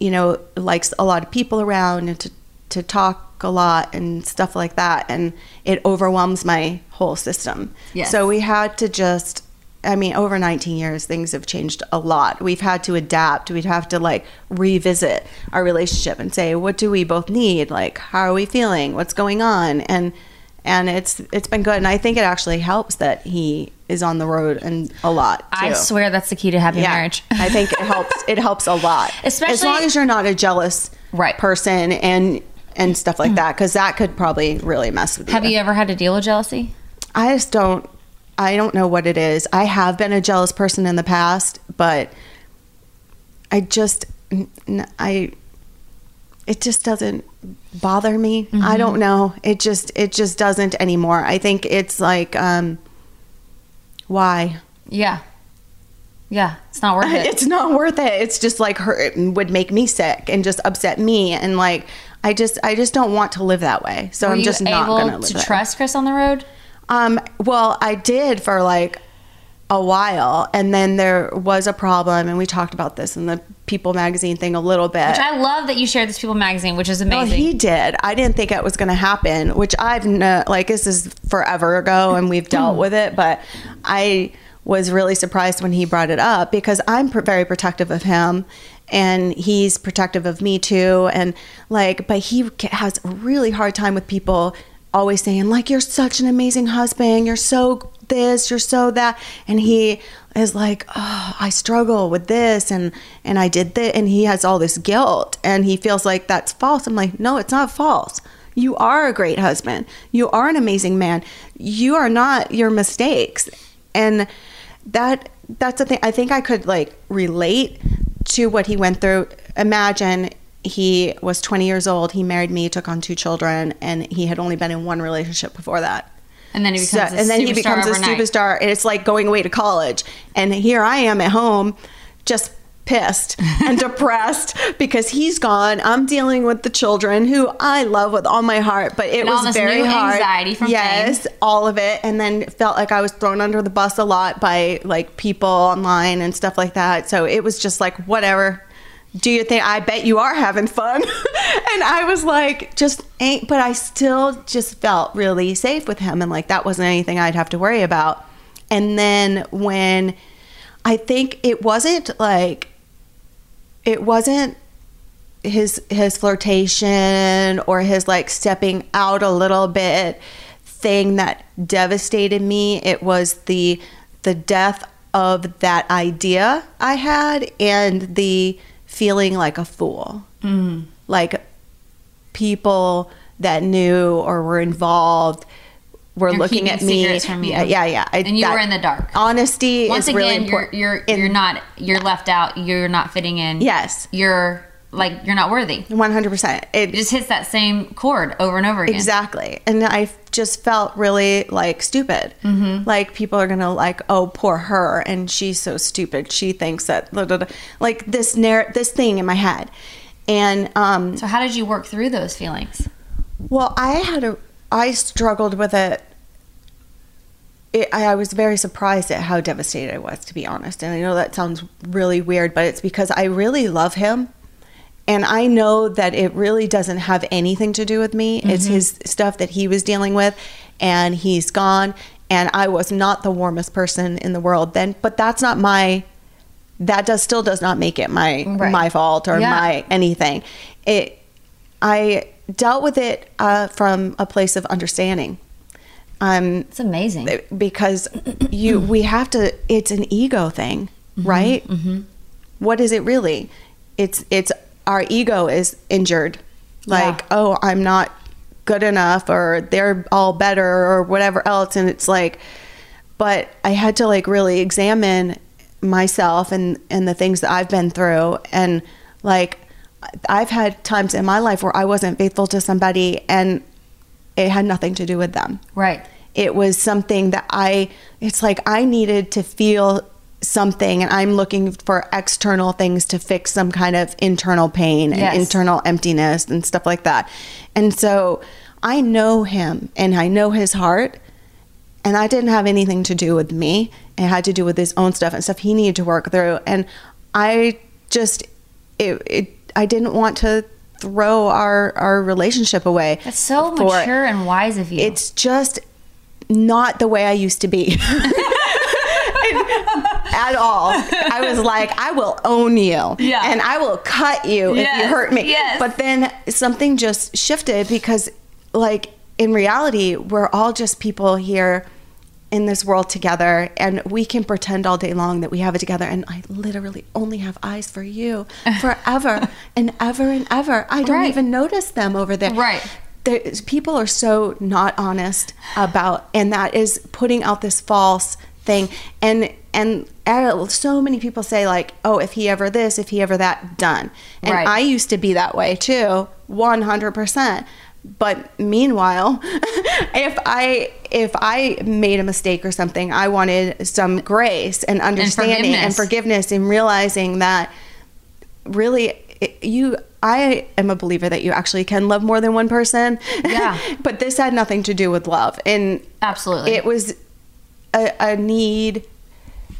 you know likes a lot of people around and to to talk a lot and stuff like that and it overwhelms my whole system. Yes. So we had to just I mean, over 19 years, things have changed a lot. We've had to adapt. We'd have to like revisit our relationship and say, what do we both need? Like, how are we feeling? What's going on? And and it's it's been good. And I think it actually helps that he is on the road and a lot. Too. I swear that's the key to happy Yeah, marriage. [laughs] I think it helps. It helps a lot, [laughs] Especially- as long as you're not a jealous Right. person and and stuff like that, because that could probably really mess with you. Have you ever had to deal with jealousy? I just don't. I don't know what it is. I have been a jealous person in the past, but I just, I, it just doesn't bother me. I don't know. It just, it just doesn't anymore. I think it's like, um, why? Yeah. Yeah. It's not worth [laughs] it. It's not worth it. It's just like hurt and would make me sick and just upset me. And like, I just, I just don't want to live that way. So Were I'm just not going to live to trust Chris on the road? Um, well, I did for like a while, and then there was a problem, and we talked about this in the People magazine thing a little bit. Which I love that you shared this People magazine, which is well, amazing. he did. I didn't think it was going to happen, which I've no, like this is forever ago, and we've dealt with it. But I was really surprised when he brought it up because I'm pr- very protective of him, and he's protective of me too. And like, but he has a really hard time with people always saying like, "You're such an amazing husband. You're so this. You're so that," and he is like, oh, I struggle with this and and I did that and he has all this guilt and he feels like that's false. I'm like, no, it's not false. You are a great husband. You are an amazing man. You are not your mistakes. And that that's the thing. I think I could like relate to what he went through. Imagine he was 20 years old, he married me, took on two children, and he had only been in one relationship before that. and then he becomes So- a and then he superstar becomes overnight. a superstar and it's like going away to college and here i am at home just pissed and [laughs] depressed because he's gone i'm dealing with the children who i love with all my heart but it And was very new hard anxiety from yes fame. all of it and then felt like i was thrown under the bus a lot by like people online and stuff like that so it was just like whatever do you think I bet you are having fun? [laughs] and I was like, just ain't, but I still just felt really safe with him. And like, that wasn't anything I'd have to worry about. And then when I think it wasn't like, it wasn't his his flirtation or his like stepping out a little bit thing that devastated me it was the the death of that idea i had and the feeling like a fool mm. like people that knew or were involved were They're looking at me secrets from you. yeah yeah yeah I- And you were in the dark. honesty Once is really again, you're you're you're not you're left out. You're not fitting in. Yes. You're like you're not worthy. 100%. It It just hits that same chord over and over again. Exactly. And I just felt really like stupid. Mm-hmm. Like people are going to like, oh, poor her. And she's so stupid. She thinks that, blah, blah, blah. like this narr- this thing in my head. And, um, So how did you work through those feelings? well, I had a, I struggled with it. It, I, I was very surprised at how devastated I was, to be honest. And I know that sounds really weird, but it's because I really love him. And I know that it really doesn't have anything to do with me. It's his stuff that he was dealing with, and he's gone. And I was not the warmest person in the world then, but that's not my. That does still does not make it my Right. my fault or Yeah. my anything. It. I dealt with it uh, from a place of understanding. Um, It's amazing. because you we have to it's an ego thing right What is it really it's it's our ego is injured like Yeah. oh i'm not good enough or they're all better or whatever else and it's like but i had to like really examine myself and and the things that i've been through and like i've had times in my life where i wasn't faithful to somebody and it had nothing to do with them right. it was something that I, it's like I needed to feel something and I'm looking for external things to fix some kind of internal pain and internal emptiness and stuff like that. And so I know him and I know his heart and I didn't have anything to do with me. It had to do with his own stuff and stuff he needed to work through. And I just, it, it I didn't want to throw our, our relationship away. That's so it mature and wise of you. it's just not the way I used to be. [laughs] [laughs] [laughs] At all. I was [laughs] like, I will own you. Yeah. And I will cut you if you hurt me. yes. But then something just shifted because, like, in reality, we're all just people here in this world together and we can pretend all day long that we have it together and I literally only have eyes for you [laughs] forever and ever and ever. I don't Right. even notice them over there Right. there's, people are so not honest about and that is putting out this false thing and and so many people say like oh if he ever this if he ever that done and Right. i used to be that way too 100% but meanwhile [laughs] if i if i made a mistake or something i wanted some grace and understanding and forgiveness. forgiveness and realizing that really it- you i am a believer that you actually can love more than one person Yeah. [laughs] but this had nothing to do with love and Absolutely. it was a, a need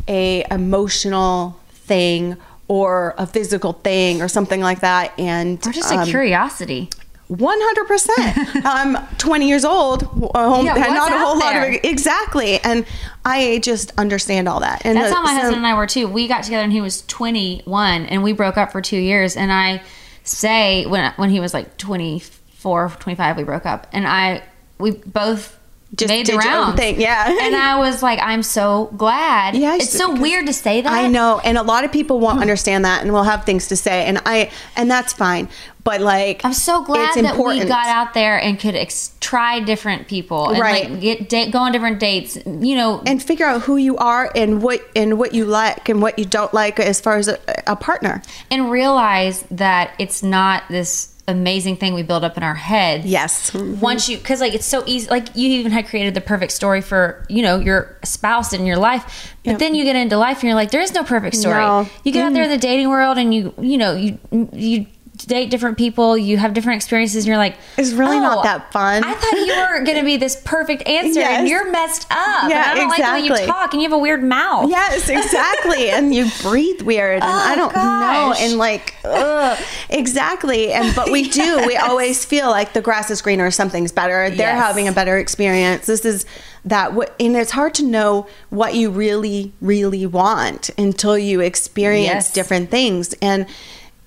a emotional thing or a physical thing or something like that and or just a um, curiosity. 100%. [laughs] I'm 20 years old, a home, Yeah, and not a whole lot of exactly. And I just understand all that. And That's the- how my so- husband and I were too. We got together and he was 21 and we broke up for two years. And I say when when he was like 24, 25, we broke up. And I we both Just made the did rounds. thing, yeah. And I was like, I'm so glad. Yes, it's so weird to say that. I know, and a lot of people won't understand that, and will have things to say, and I, and that's fine. But like, I'm so glad it's that we important. got out there and could ex- try different people and Right. like get da- go on different dates. You know, and figure out who you are and what and what you like and what you don't like as far as a, a partner. and realize that it's not this amazing thing we build up in our head. Yes. Mm-hmm. Once you, because like it's so easy. Like you even had created the perfect story for you know your spouse in your life, but Yep. then you get into life and you're like, there is no perfect story. No. You get out there in the dating world and you you know you you date different people, you have different experiences, and you're like, It's really not "Oh, that fun." I thought you were going to be this perfect answer, and you're messed up. and Yeah, I don't like the way you talk, and you have a weird mouth. Yes, [laughs] exactly. and you breathe weird, and I Oh, don't gosh. know, and like, ugh, exactly. And but we do. We [laughs] always feel like the grass is greener, something's better. They're Yes. having a better experience. This is that, and it's hard to know what you really, really want until you experience Yes. different things. And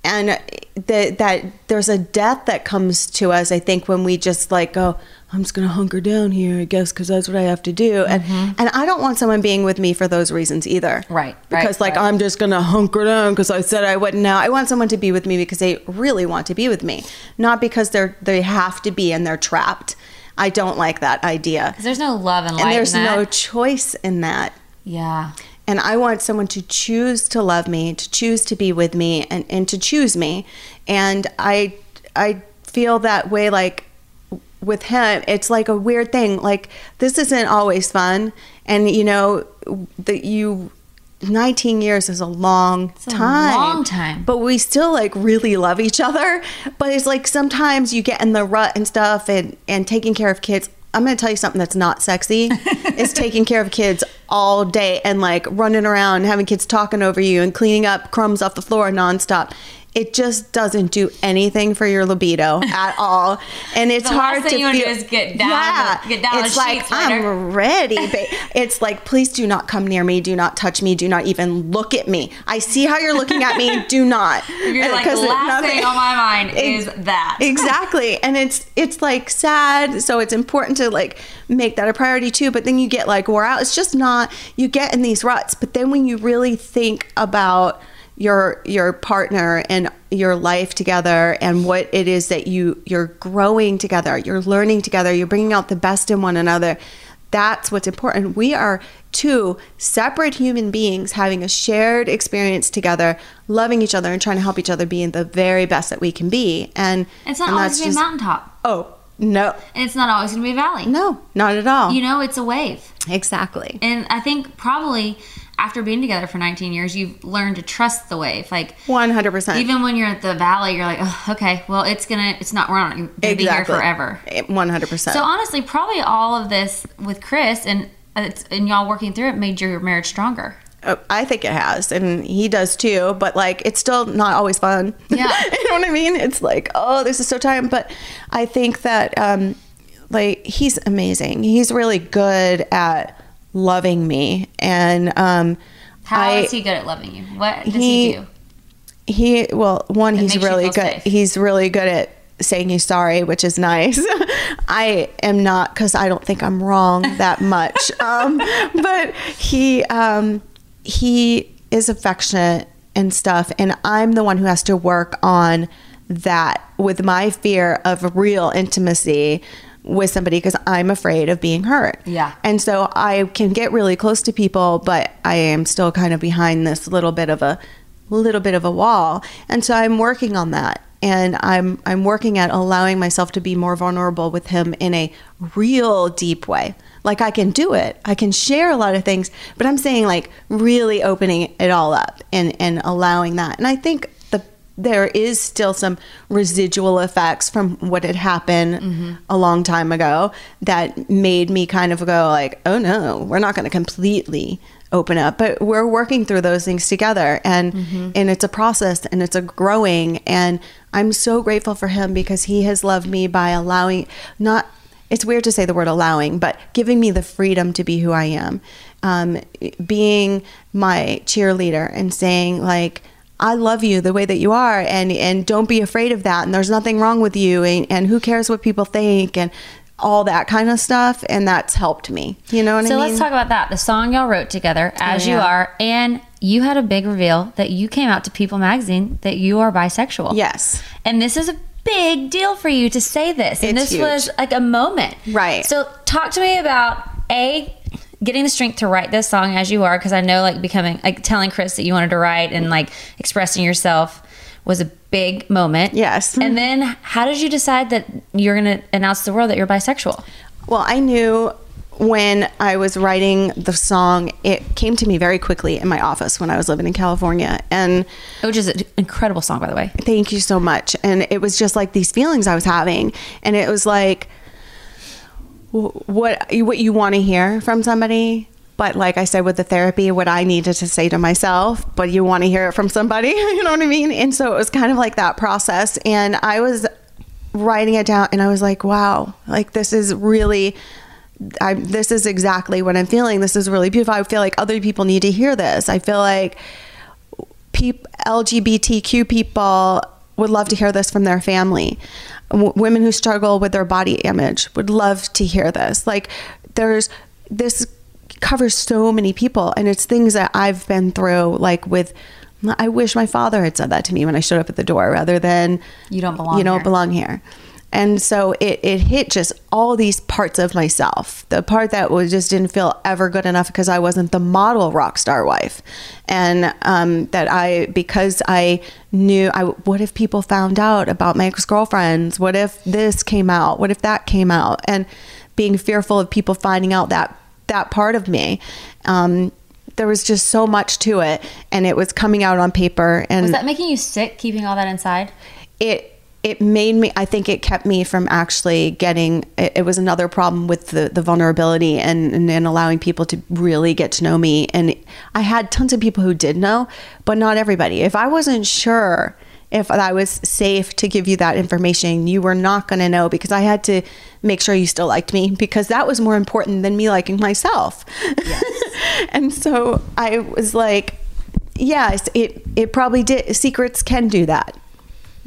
and that that there's a death that comes to us. I think when we just like go. I'm just gonna hunker down here, I guess, because that's what I have to do. And and I don't want someone being with me for those reasons either. Mm-hmm. Right, Because right, like right. I'm just gonna hunker down because I said I wouldn't. Now I want someone to be with me because they really want to be with me, not because they're they have to be and they're trapped. I don't like that idea. 'Cause there's no love and there's no choice in that. yeah. And I want someone to choose to love me, to choose to be with me and, and to choose me. And I I feel that way like with him it's like a weird thing like this isn't always fun and you know that you 19 years is a long a time long time. but we still like really love each other but it's like sometimes you get in the rut and stuff and and taking care of kids i'm going to tell you something that's not sexy [laughs] is taking care of kids all day and like running around having kids talking over you and cleaning up crumbs off the floor nonstop it just doesn't do anything for your libido [laughs] at all, and it's hard to feel. do is get down the- get down it's like. I'm ready. Ba- [laughs] it's like, please do not come near me. Do not touch me. Do not even look at me. I see how you're looking at me. [laughs] Do not. You're like, the last nothing- thing on my mind Ex- is that. exactly and it's it's like sad so it's important to like make that a priority too but then you get like wore out it's just not you get in these ruts but then when you really think about your your partner and your life together and what it is that you you're growing together you're learning together you're bringing out the best in one another that's what's important we are two separate human beings having a shared experience together loving each other and trying to help each other be the very best that we can be and It's not and always going to be a mountaintop. oh no And it's not always going to be a valley. no not at all You know, it's a wave. exactly And I think probably after being together for 19 years, you've learned to trust the wave. Like, 100% even when you're at the valley, you're like, oh, okay, well, it's going to, it's not, we're not to be here forever. 100% So honestly, probably all of this with Chris and it's, and y'all working through it made your marriage stronger. Uh, I think it has, and he does too. But like, it's still not always fun. Yeah. [laughs] you know what I mean? It's like, oh, this is so time. But I think that, um, like, he's amazing. He's really good at loving me, and um, How I, is he good at loving you? What does he, He- do? he well one he's really good safe. he's really good at saying he's sorry which is nice [laughs] i am not because i don't think i'm wrong that much [laughs] um, but he um, he is affectionate and stuff and i'm the one who has to work on that with my fear of real intimacy with somebody because i'm afraid of being hurt Yeah. and so I can get really close to people, but I am still kind of behind this little bit of a little bit of a wall. And so I'm working on that. And I'm I'm working at allowing myself to be more vulnerable with him in a real deep way. Like I can do it. I can share a lot of things, but I'm saying like really opening it all up and and allowing that. And I think there is still some residual effects from what had happened a long time ago that made me kind of go like, "Oh no, we're not going to completely open up." But we're working through those things together and and it's a process and it's a growing and I'm so grateful for him because he has loved me by allowing not it's weird to say the word allowing, but giving me the freedom to be who I am, um, being my cheerleader and saying like, I love you the way that you are, and and don't be afraid of that, and there's nothing wrong with you, and, and who cares what people think, and all that kind of stuff, and that's helped me. You know what So I mean? So let's talk about that. The song y'all wrote together, oh, As You. Are, and you had a big reveal that you came out to People magazine that you are bisexual. Yes. And this is a big deal for you to say this. And It's this was like a moment. Right. So talk to me about A, getting the strength to write this song as you are, because I know like becoming like telling Chris that you wanted to write and like expressing yourself was a big moment. Yes. And then how did you decide that you're gonna announce to the world that you're bisexual? Well, I knew when I was writing the song, it came to me very quickly in my office when I was living in California, and Which is an incredible song, by the way. thank you so much and it was just like these feelings i was having and it was like what what you want to hear from somebody but like i said with the therapy what i needed to say to myself but you want to hear it from somebody [laughs] you know what i mean? And so it was kind of like that process and i was writing it down and i was like wow like this is really I, this is exactly what i'm feeling. This is really beautiful. I feel like other people need to hear this. I feel like peop LGBTQ people would love to hear this from their family. W- women who struggle with their body image would love to hear this. Like, there's this covers so many people, and it's things that I've been through. Like with, I wish my father had said that to me when I showed up at the door, rather than You don't belong You don't here. belong here. And so it, it hit just all these parts of myself. The part that was just didn't feel ever good enough because I wasn't the model rock star wife. And um, that I, because I knew, I, what if people found out about my ex girlfriends? What if this came out? What if that came out? And being fearful of people finding out that, that part of me. Um, there was just so much to it and it was coming out on paper and Was that making you sick keeping all that inside? it it made me i think it kept me from actually getting it, it was another problem with the, the vulnerability and, and and allowing people to really get to know me. And i had tons of people who did know but not everybody. If i wasn't sure if i was safe to give you that information you were not going to know because i had to make sure you still liked me because that was more important than me liking myself. [laughs] And so i was like yes it it probably did secrets can do that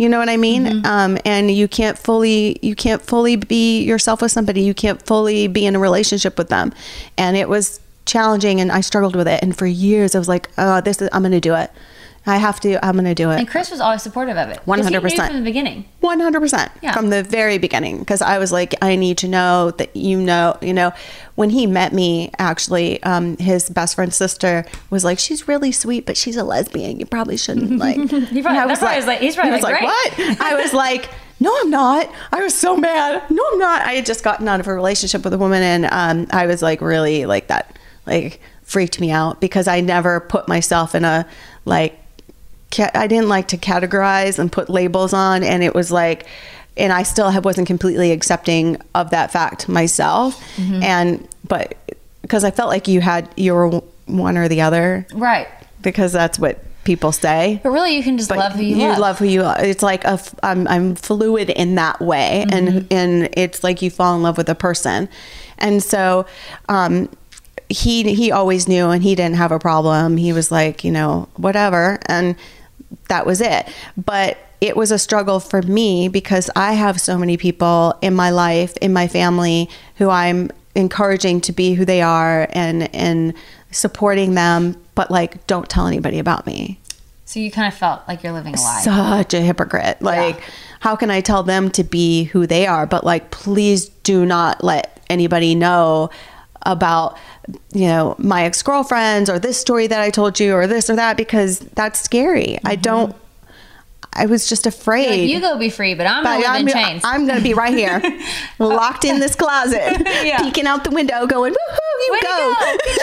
you know what I mean? Um, and you can't fully you can't fully be yourself with somebody. You can't fully be in a relationship with them. And it was challenging, and I struggled with it. And for years, I was like, "Oh, this is I'm going to do it. I have to. I'm going to do it. And. Chris was always supportive of it. 100%. from the beginning. One hundred percent Yeah. from the very beginning, because I was like, I need to know that you know, you know. When he met me, actually, um, his best friend's sister was like, "She's really sweet, but she's a lesbian. You probably shouldn't [laughs] like." He probably- I that's probably was like- he's probably he was like, "What?" I was [laughs] like, "No, I'm not." I was so mad. No, I'm not. I had just gotten out of a relationship with a woman, and um, I was like, really like that, like freaked me out because I never put myself in a like I didn't like to categorize and put labels on, and it was like, and I still have, wasn't completely accepting of that fact myself, and but because I felt like you had you were one or the other, Right. because that's what people say. But really, you can just But love who you, you love. who you are. It's like a I'm I'm fluid in that way, and and it's like you fall in love with a person, and so. um he he always knew and he didn't have a problem he was like you know whatever and that was it but it was a struggle for me because i have so many people in my life in my family who i'm encouraging to be who they are and and supporting them but like don't tell anybody about me So you kind of felt like you're living a lie. such a hypocrite. Like, how can I tell them to be who they are? But like, please do not let anybody know about you know my ex girlfriends or this story that I told you or this or that because that's scary. I mm-hmm. don't. I was just afraid. you go be free, but I'm But gonna live I'm, in chains. I'm gonna be right here, [laughs] locked in this closet, [laughs] Yeah. peeking out the window, going, "Woohoo, you Way go, go. good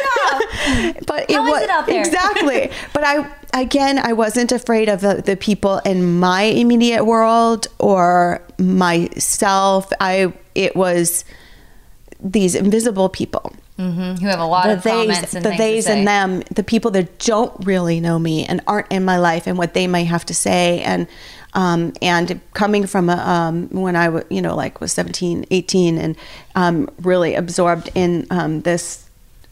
job!" [laughs] but How is wa- it out there? exactly. But I again, I wasn't afraid of the, the people in my immediate world or myself. I it was these invisible people. Who have a lot the of theys, comments and the theys and them, the people that don't really know me and aren't in my life and what they might have to say. And um, and coming from a, um, when I w- you know like was 17, 18 and um, really absorbed in um, this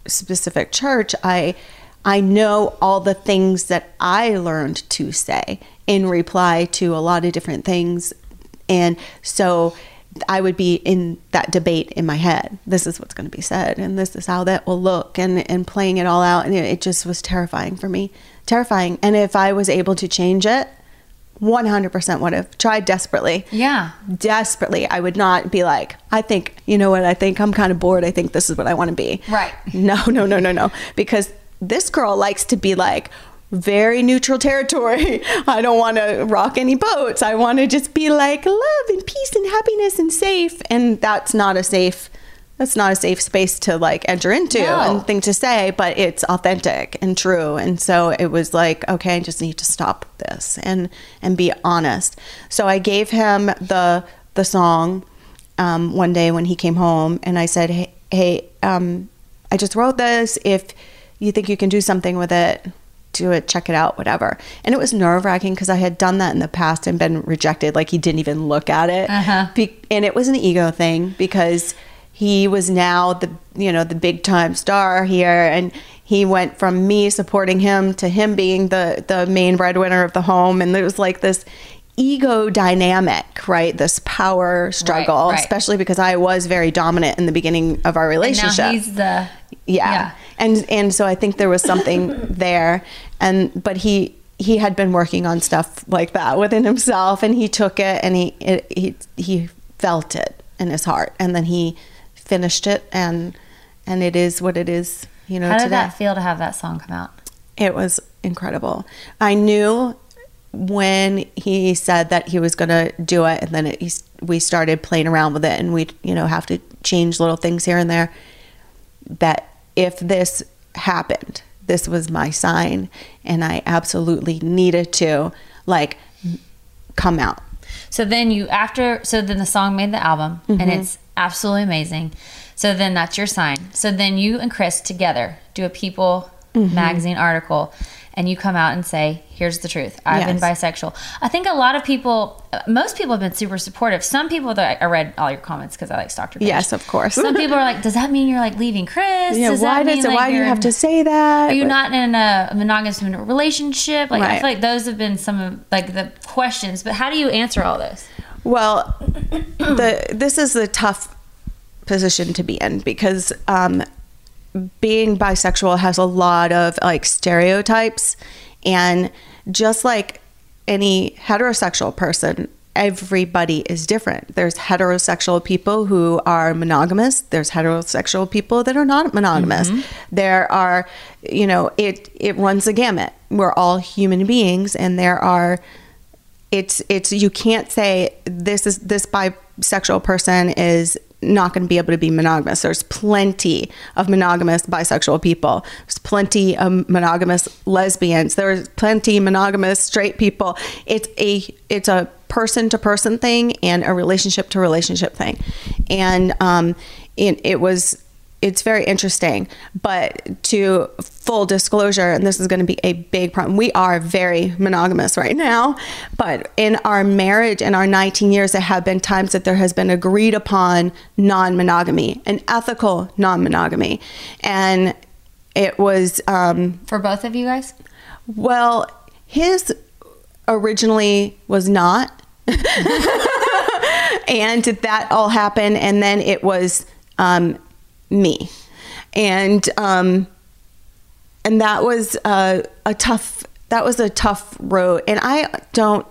specific church, I I know all the things that I learned to say in reply to a lot of different things, and so I would be in that debate in my head. This is what's going to be said, and this is how that will look, and and playing it all out, and it, it just was terrifying for me, terrifying. And if I was able to change it, one hundred percent would have tried desperately. Yeah. desperately. I would not be like, I think, you know what? I think I'm kind of bored. I think this is what I want to be. Right. No, no, no, no, no. Because this girl likes to be like very neutral territory. [laughs] I don't want to rock any boats. I want to just be like love and peace and happiness and safe. And that's not a safe that's not a safe space to like enter into No. and thing to say, but it's authentic and true. And so it was like, okay, I just need to stop this and and be honest. So I gave him the the song um, one day when he came home, and I said, hey, hey um, I just wrote this. If you think you can do something with it, do it, check it out, whatever. And it was nerve wracking because I had done that in the past and been rejected. Like he didn't even look at it. Uh-huh. Be- and it was an ego thing because he was now the you know the big time star here and he went from me supporting him to him being the the main breadwinner of the home and there was like this ego dynamic right this power struggle right. especially because i was very dominant in the beginning of our And relationship now he's the yeah. Yeah. And and so i think there was something [laughs] there and but he he had been working on stuff like that within himself and he took it and he it, he he felt it in his heart, and then he finished it, and and it is what it is. You know, How did today. that feel to have that song come out? It was incredible. I knew when he said that he was going to do it, and then it, he, we started playing around with it, and we, you know, have to change little things here and there. That if this happened, this was my sign, and I absolutely needed to like come out. So then you after so then the song made the album Mm-hmm. and it's absolutely amazing. So then that's your sign. So then you and Chris together do a People Mm-hmm. magazine article and you come out and say, "Here's the truth. I've been bisexual." I think a lot of people most people have been super supportive. Some people that I read all your comments cuz I like Dr. page. Yes, of course. Some [laughs] people are like, "Does that mean you're like leaving Chris?" Yeah, does why does it? like Why do you have to say that? Are you But- not in a monogamous relationship? Like I feel like those have been some of like the questions. But how do you answer all those? Well, [clears throat] the this is a tough position to be in because um, being bisexual has a lot of like stereotypes, and just like any heterosexual person, everybody is different. There's heterosexual people who are monogamous. There's heterosexual people that are not monogamous. Mm-hmm. There are, you know, it it runs the gamut. We're all human beings, and there are it's it's you can't say this is this bisexual person is not going to be able to be monogamous. There's plenty of monogamous bisexual people. There's plenty of monogamous lesbians. There's plenty monogamous straight people. It's a it's a person to person thing and a relationship to relationship thing, and um, it, it was it's very interesting. But to full disclosure, and this is going to be a big problem, we are very monogamous right now. But in our marriage, in our 19 years, there have been times that there has been agreed upon non monogamy, an ethical non monogamy. And it was, um, For both of you guys? well, his originally was not. [laughs] and that all happened. And then it was um, me. And, um, and that was uh, a tough, that was a tough road. And I don't,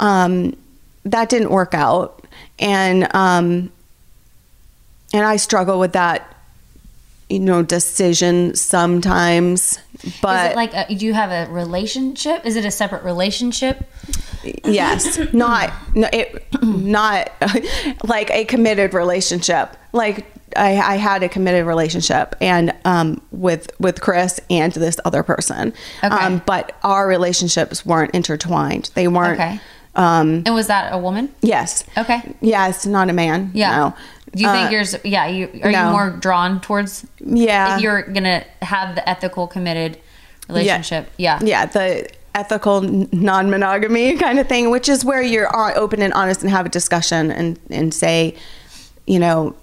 um, that didn't work out. And, um, and I struggle with that, you know, decision sometimes. But Is it like a, do you have a relationship? Is it a separate relationship? yes [laughs] not no, it not [laughs] like a committed relationship like I, I had a committed relationship and um with with chris and this other person Okay. um but our relationships weren't intertwined they weren't Okay. um And was that a woman? yes Okay. yes not a man Yeah. no. Do you Uh, think yours? Yeah. You are no. you more drawn towards? Yeah. If you're gonna have the ethical, committed relationship. Yeah. yeah the ethical non-monogamy kind of thing which is where you're uh, open and honest and have a discussion and and say you know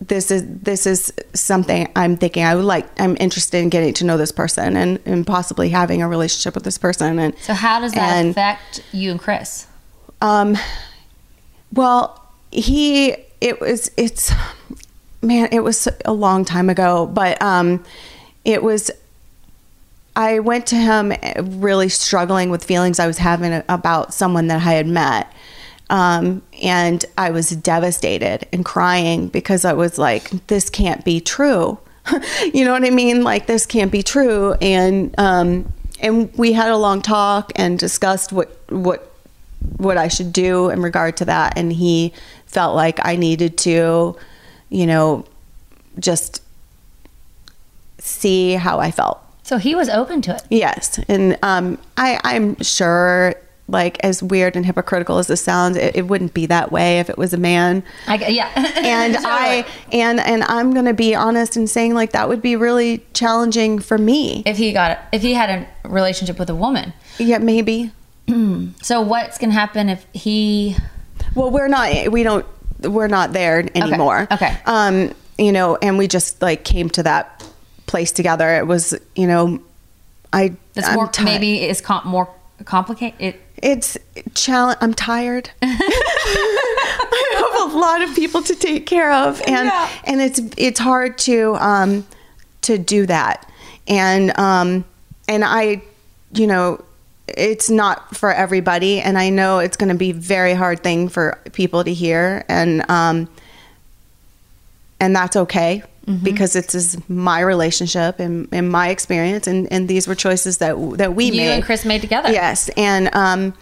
this is this is something i'm thinking i would like i'm interested in getting to know this person and and possibly having a relationship with this person and So how does that and, affect you and Chris? um well he it was it's man it was a long time ago but um it was i went to him really struggling with feelings i was having about someone that i had met um, and i was devastated and crying because i was like this can't be true [laughs] you know what i mean like this can't be true and um, and we had a long talk and discussed what what what I should do in regard to that. And he felt like I needed to, you know, just see how I felt. So he was open to it. Yes. And um, I, I'm sure, like, as weird and hypocritical as this sounds, it, it wouldn't be that way if it was a man. I, yeah. [laughs] And I and and I'm gonna be honest in saying like that would be really challenging for me. if he got if he had a relationship with a woman. Yeah, maybe. [clears throat] So what's gonna happen if he? Well, we're not. We don't. We're not there anymore. okay. Um, you know, and we just like came to that place together. It was, you know, I. I'm more ti- maybe is com- more complicated. It, It's challenge. I'm tired. [laughs] [laughs] I have a lot of people to take care of, and and it's it's hard to um to do that, and um and I, you know, it's not for everybody and i know it's going to be very hard thing for people to hear and um and that's okay Mm-hmm. because it's is my relationship and, and my experience and, and these were choices that that we You made and Chris made together. yes and um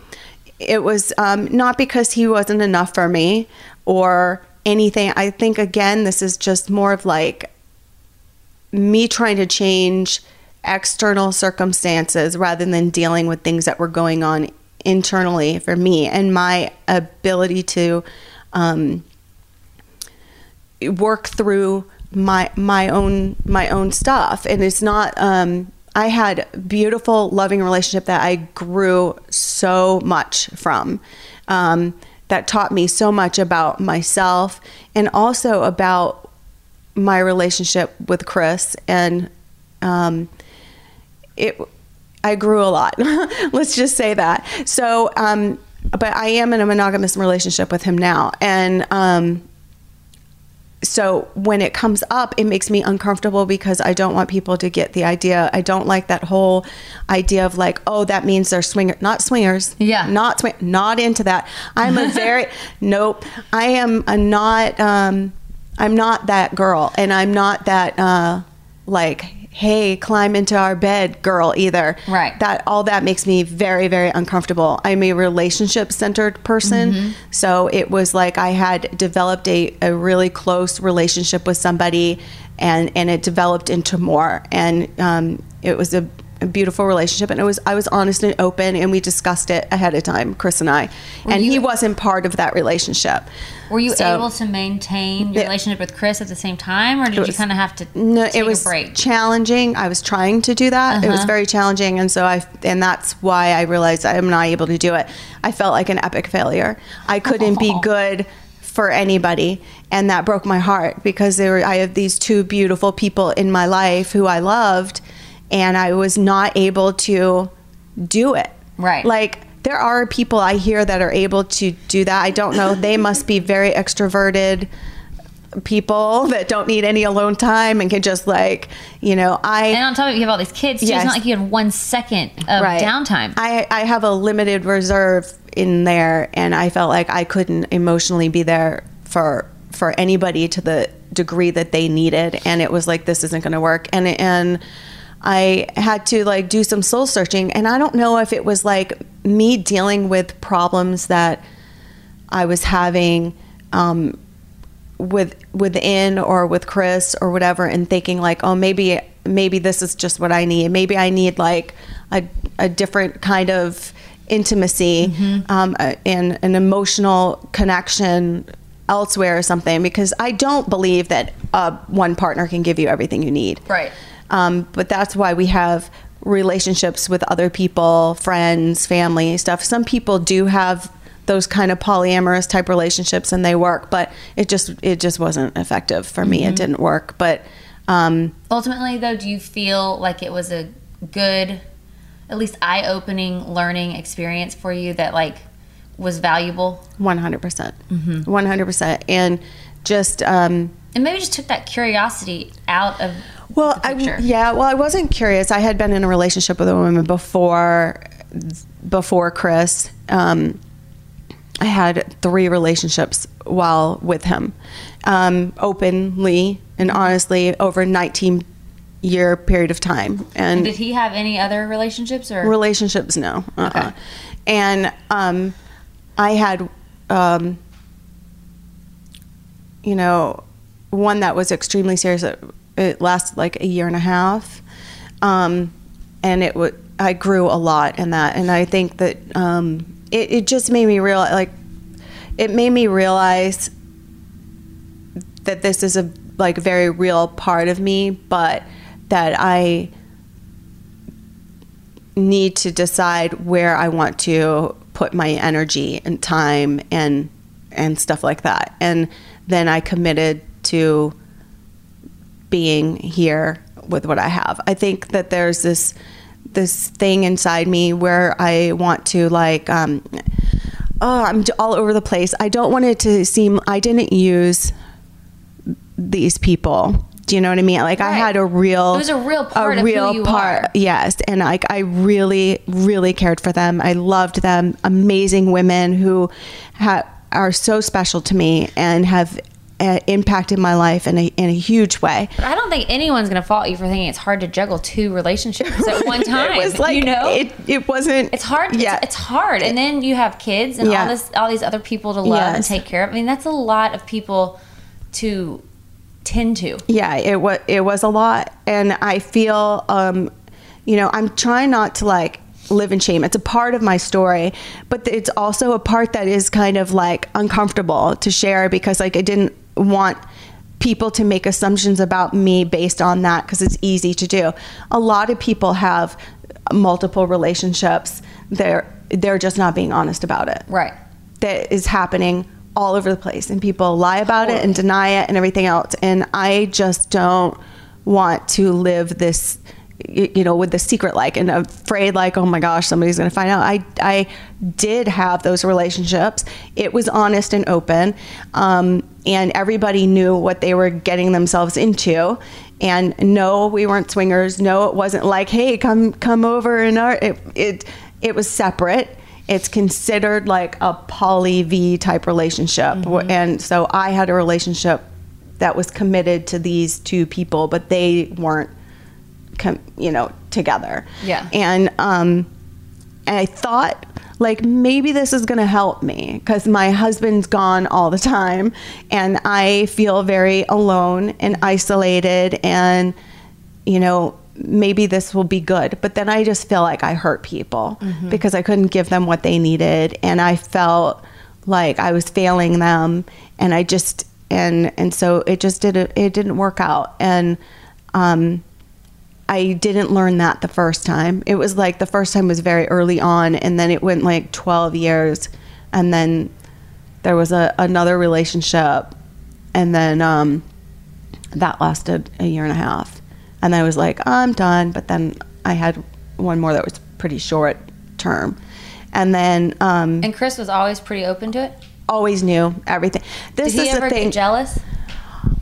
it was um not because he wasn't enough for me or anything i think again this is just more of like me trying to change external circumstances rather than dealing with things that were going on internally for me and my ability to um, work through my my own my own stuff and it's not um I had beautiful loving relationship that I grew so much from um that taught me so much about myself and also about my relationship with Chris and um it I grew a lot. [laughs] Let's just say that. So um but I am in a monogamous relationship with him now and um so when it comes up it makes me uncomfortable because i don't want people to get the idea. I don't like that whole idea of like oh that means they're swinger not swingers. Yeah. not swing not into that. I'm a very [laughs] nope. I am a not um i'm not that girl. And i'm not that uh like hey climb into our bed girl either Right. that all that makes me very very uncomfortable i'm a relationship centered person Mm-hmm. so it was like i had developed a, a really close relationship with somebody and and it developed into more and um, it was a, a beautiful relationship and it was i was honest and open and we discussed it ahead of time chris and i. And he wasn't part of that relationship. Were you So- able to maintain your Yeah. relationship with Chris at the same time, or did you kind of have to no it was challenging. I was trying to do that. It was Uh-huh. very challenging and so i and that's why i realized i'm not able to do it. I felt like an epic failure. I couldn't be good for anybody and that broke my heart because there were, i have these two beautiful people in my life who i loved and i was not able to do it Right. like there are people i hear that are able to do that i don't know they must be very extroverted people that don't need any alone time and can just like you know i and on top of it, you have all these kids. Too. It's not like you had one second of downtime. I, I have a limited reserve in there, and I felt like I couldn't emotionally be there for for anybody to the degree that they needed, and it was like this isn't going to work, and and I had to like do some soul searching, and I don't know if it was like me dealing with problems that I was having. Um, with within or with Chris or whatever and thinking like oh maybe maybe this is just what I need maybe I need like a, a different kind of intimacy um, uh, and an emotional connection elsewhere or something because I don't believe that uh, one partner can give you everything you need Right. Um, but that's why we have relationships with other people friends family stuff. Some people do have those kind of polyamorous type relationships and they work but it just it just wasn't effective for me. It didn't work. But um, Ultimately, though, do you feel like it was a good, at least eye-opening learning experience for you that like was valuable, 100%. 100% and just um, and maybe just took that curiosity out of Well, I, yeah, well, I wasn't curious. I had been in a relationship with a woman before, before Chris. Um, I had three relationships while with him, um, openly and honestly over a 19 year period of time. And Did he have any other relationships or? relationships, no. Uh-uh. Okay. And um, I had, um, you know, one that was extremely serious. It, lasted like a year and a half, um, and it would. I grew a lot in that, and I think that um, it, it just made me real. Like, it made me realize that this is a like very real part of me, but that I need to decide where I want to put my energy and time and and stuff like that. And then I committed to being here with what I have. I think that there's this this thing inside me where I want to like um oh, I'm all over the place. I don't want it to seem I didn't use these people Do you know what I mean? Like I had a real It was a real part of who you are. Yes, and like I really, really cared for them. I loved them. Amazing women who ha- are so special to me and have uh, impacted my life in a in a huge way. But I don't think anyone's going to fault you for thinking it's hard to juggle two relationships at [laughs] one time. It was like you know, it. It wasn't. it's hard. Yeah, it's, it's hard, and then you have kids and Yeah. all this, all these other people to love and take care of. I mean, that's a lot of people to tend to. yeah it was it was a lot and i feel um you know i'm trying not to like live in shame it's a part of my story but it's also a part that is kind of like uncomfortable to share because like i didn't want people to make assumptions about me based on that because it's easy to do. A lot of people have multiple relationships. They're they're just not being honest about it. Right. that is happening all over the place and people lie about it and deny it and everything else and i just don't want to live this you know with the secret like and afraid like oh my gosh somebody's going to find out. I i did have those relationships. It was honest and open. Um, and everybody knew what they were getting themselves into and no we weren't swingers no it wasn't like hey come come over and our it it, it was separate it's considered like a poly V type relationship. And so I had a relationship that was committed to these two people, but they weren't, com- you know, together. Yeah. And, um, and I thought like maybe this is going to help me because my husband's gone all the time and I feel very alone and isolated and, you know, maybe this will be good. But then I just feel like I hurt people because I couldn't give them what they needed. And I felt like I was failing them. And I just, and, and so it just didn't, it didn't work out. And, um, I didn't learn that the first time. It was like the first time was very early on, and then it went like 12 years, and then there was a another relationship, and then um, that lasted a year and a half, and I was like, I'm done. But then I had one more that was pretty short term, and then um, And Chris was always pretty open to it. always knew everything. This Did he is ever the thing get jealous?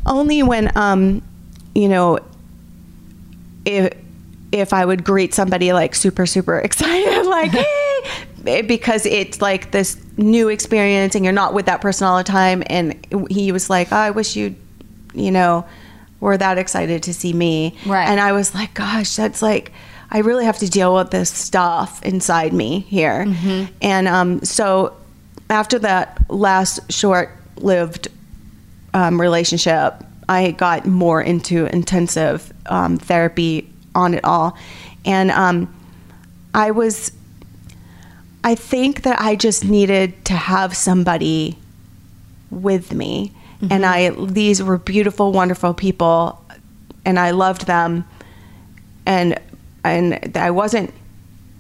only when um you know if if I would greet somebody like super super [laughs] excited like [laughs] hey because it's like this new experience and you're not with that person all the time and he was like oh, I wish you you know were that excited to see me. Right. and I was like gosh that's like I really have to deal with this stuff inside me here. And um so after that last short lived um, relationship, I got more into intensive um, therapy on it all. And um, I was, I think that I just needed to have somebody with me. And I, these were beautiful, wonderful people, and I loved them. And, and I wasn't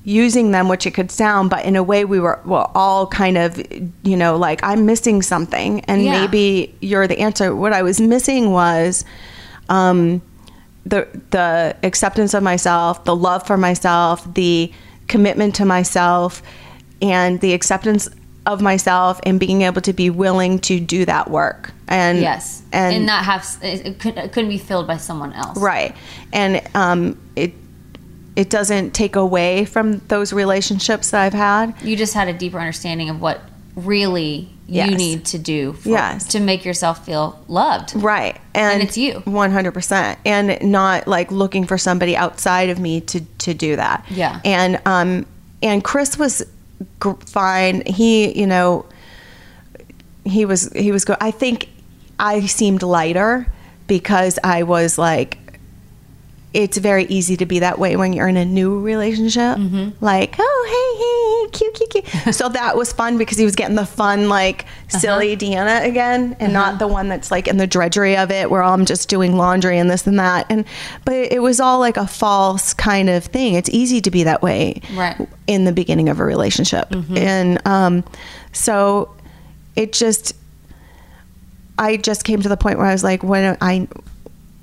using them, which it could sound, but in a way we were well, all kind of, you know, like I'm missing something, and Yeah. maybe you're the answer. What I was missing was um, the the acceptance of myself, the love for myself, the commitment to myself, and the acceptance of myself, and being able to be willing to do that work. And Yes. and, And, not have it, it couldn't be filled by someone else. Right. And um, it it doesn't take away from those relationships that I've had. You just had a deeper understanding of what really Yes. you need to do for, Yes. to make yourself feel loved. Right. And, And it's you. 100%. And not like looking for somebody outside of me to to do that. Yeah. And um and Chris was gr- fine. He, you know, he was he was good. I think I seemed lighter because I was like it's very easy to be that way when you're in a new relationship. Mm-hmm. Like, oh, hey, hey, cute, cute, cute. [laughs] so that was fun because he was getting the fun, like, uh-huh. silly Deanna again, and not uh-huh. the one that's like in the drudgery of it where oh, I'm just doing laundry and this and that. And but it was all like a false kind of thing. It's easy to be that way, Right. in the beginning of a relationship, mm-hmm. and um, so it just I just came to the point where I was like, when I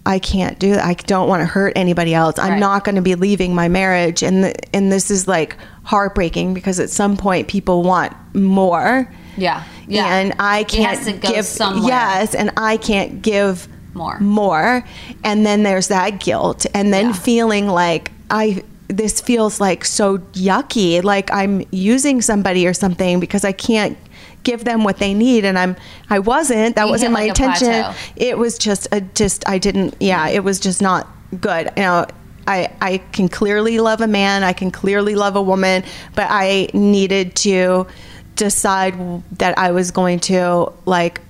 I can't do that. I don't want to hurt anybody else. I'm not going to be leaving my marriage, and the, and this is like heartbreaking because at some point people want more. Yeah. Yeah. And I can't has to go give somewhere. yes, and I can't give more. more and then there's that guilt and then feeling like i this feels like so yucky like i'm using somebody or something because i can't give them what they need and i'm i wasn't that You wasn't my like intention. it was just a just i didn't yeah it was just not good. You know I, I can clearly love a man i can clearly love a woman but i needed to decide that i was going to like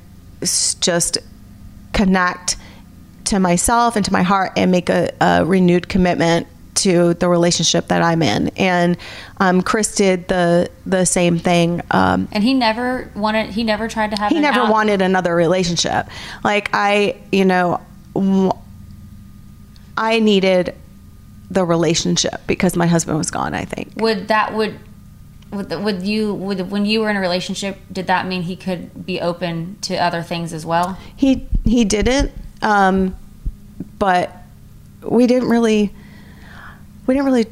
just connect to myself and to my heart and make a, a renewed commitment to the relationship that I'm in. And um, Chris did the the same thing. Um, And he never wanted. He never tried to have. he never out- wanted another relationship. Like I, you know, I needed the relationship because my husband was gone. I think. Would that would. Would, would you would when you were in a relationship did that mean he could be open to other things as well He he didn't, um, but we didn't really. We didn't really.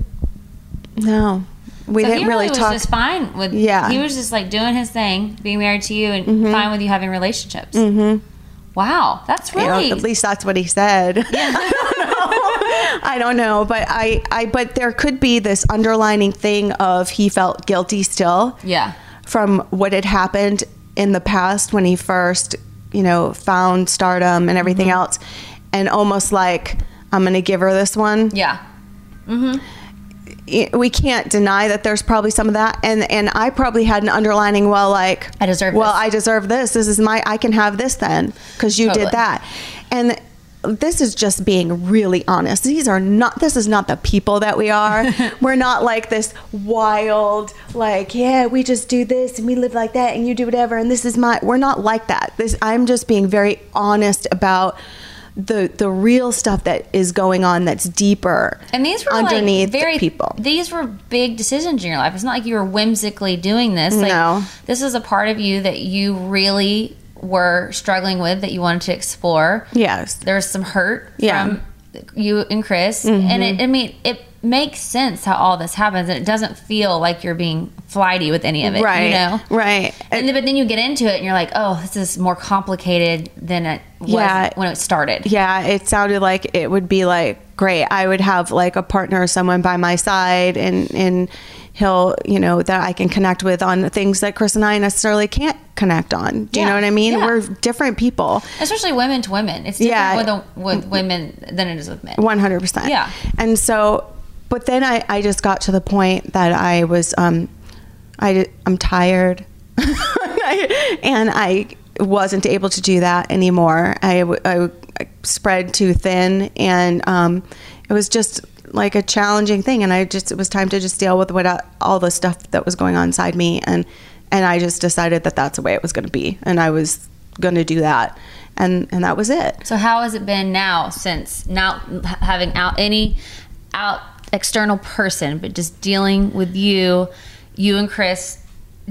No, we so didn't he really was talk. just fine with Yeah. he was just like doing his thing being married to you and fine with you having relationships mm-hmm. wow that's You know, really at least that's what he said. [laughs] Yeah. [laughs] I don't know, but I, I, but there could be this underlining thing of he felt guilty still. Yeah. From what had happened in the past when he first, you know, found stardom and everything Mm-hmm. else, and almost like I'm going to give her this one. yeah Mm-hmm. I- We can't deny that there's probably some of that, and and I probably had an underlining. Well, like I deserve Well, this. I deserve this. This is my. I can have this then because you Totally. did that, and this is just being really honest. These are not. This is not the people that we are. [laughs] We're not like this wild, like yeah, we just do this and we live like that, and you do whatever, and this is my. We're not like that. This. I'm just being very honest about. The, the real stuff that is going on that's deeper and these were underneath like very people. these were big decisions in your life. It's not like you were whimsically doing this. Like No. this is a part of you that you really were struggling with that you wanted to explore. Yes. There was some hurt Yeah. from you and Chris, and it, mm-hmm. I mean, it makes sense how all this happens, and it doesn't feel like you're being flighty with any of it, right You know, right And then, but then you get into it, and you're like, oh, this is more complicated than it was Yeah. when it started. yeah it sounded like it would be like great i would have like a partner or someone by my side and and he'll you know that i can connect with on things that chris and i necessarily can't connect on do you Yeah. know what i mean Yeah. we're different people Especially women to women, it's different Yeah. with, a, with women than it is with men. 100% Yeah. and so but then i i just got to the point that i was um i i'm tired. [laughs] And i wasn't able to do that anymore. I I spread too thin and um it was just like a challenging thing. And i just it was time to just deal with what I, all the stuff that was going on inside me. And and i just decided that that's the way it was going to be. And i was going to do that. And and that was it. So how has it been now since not having out any out external person, but just dealing with you, you and Chris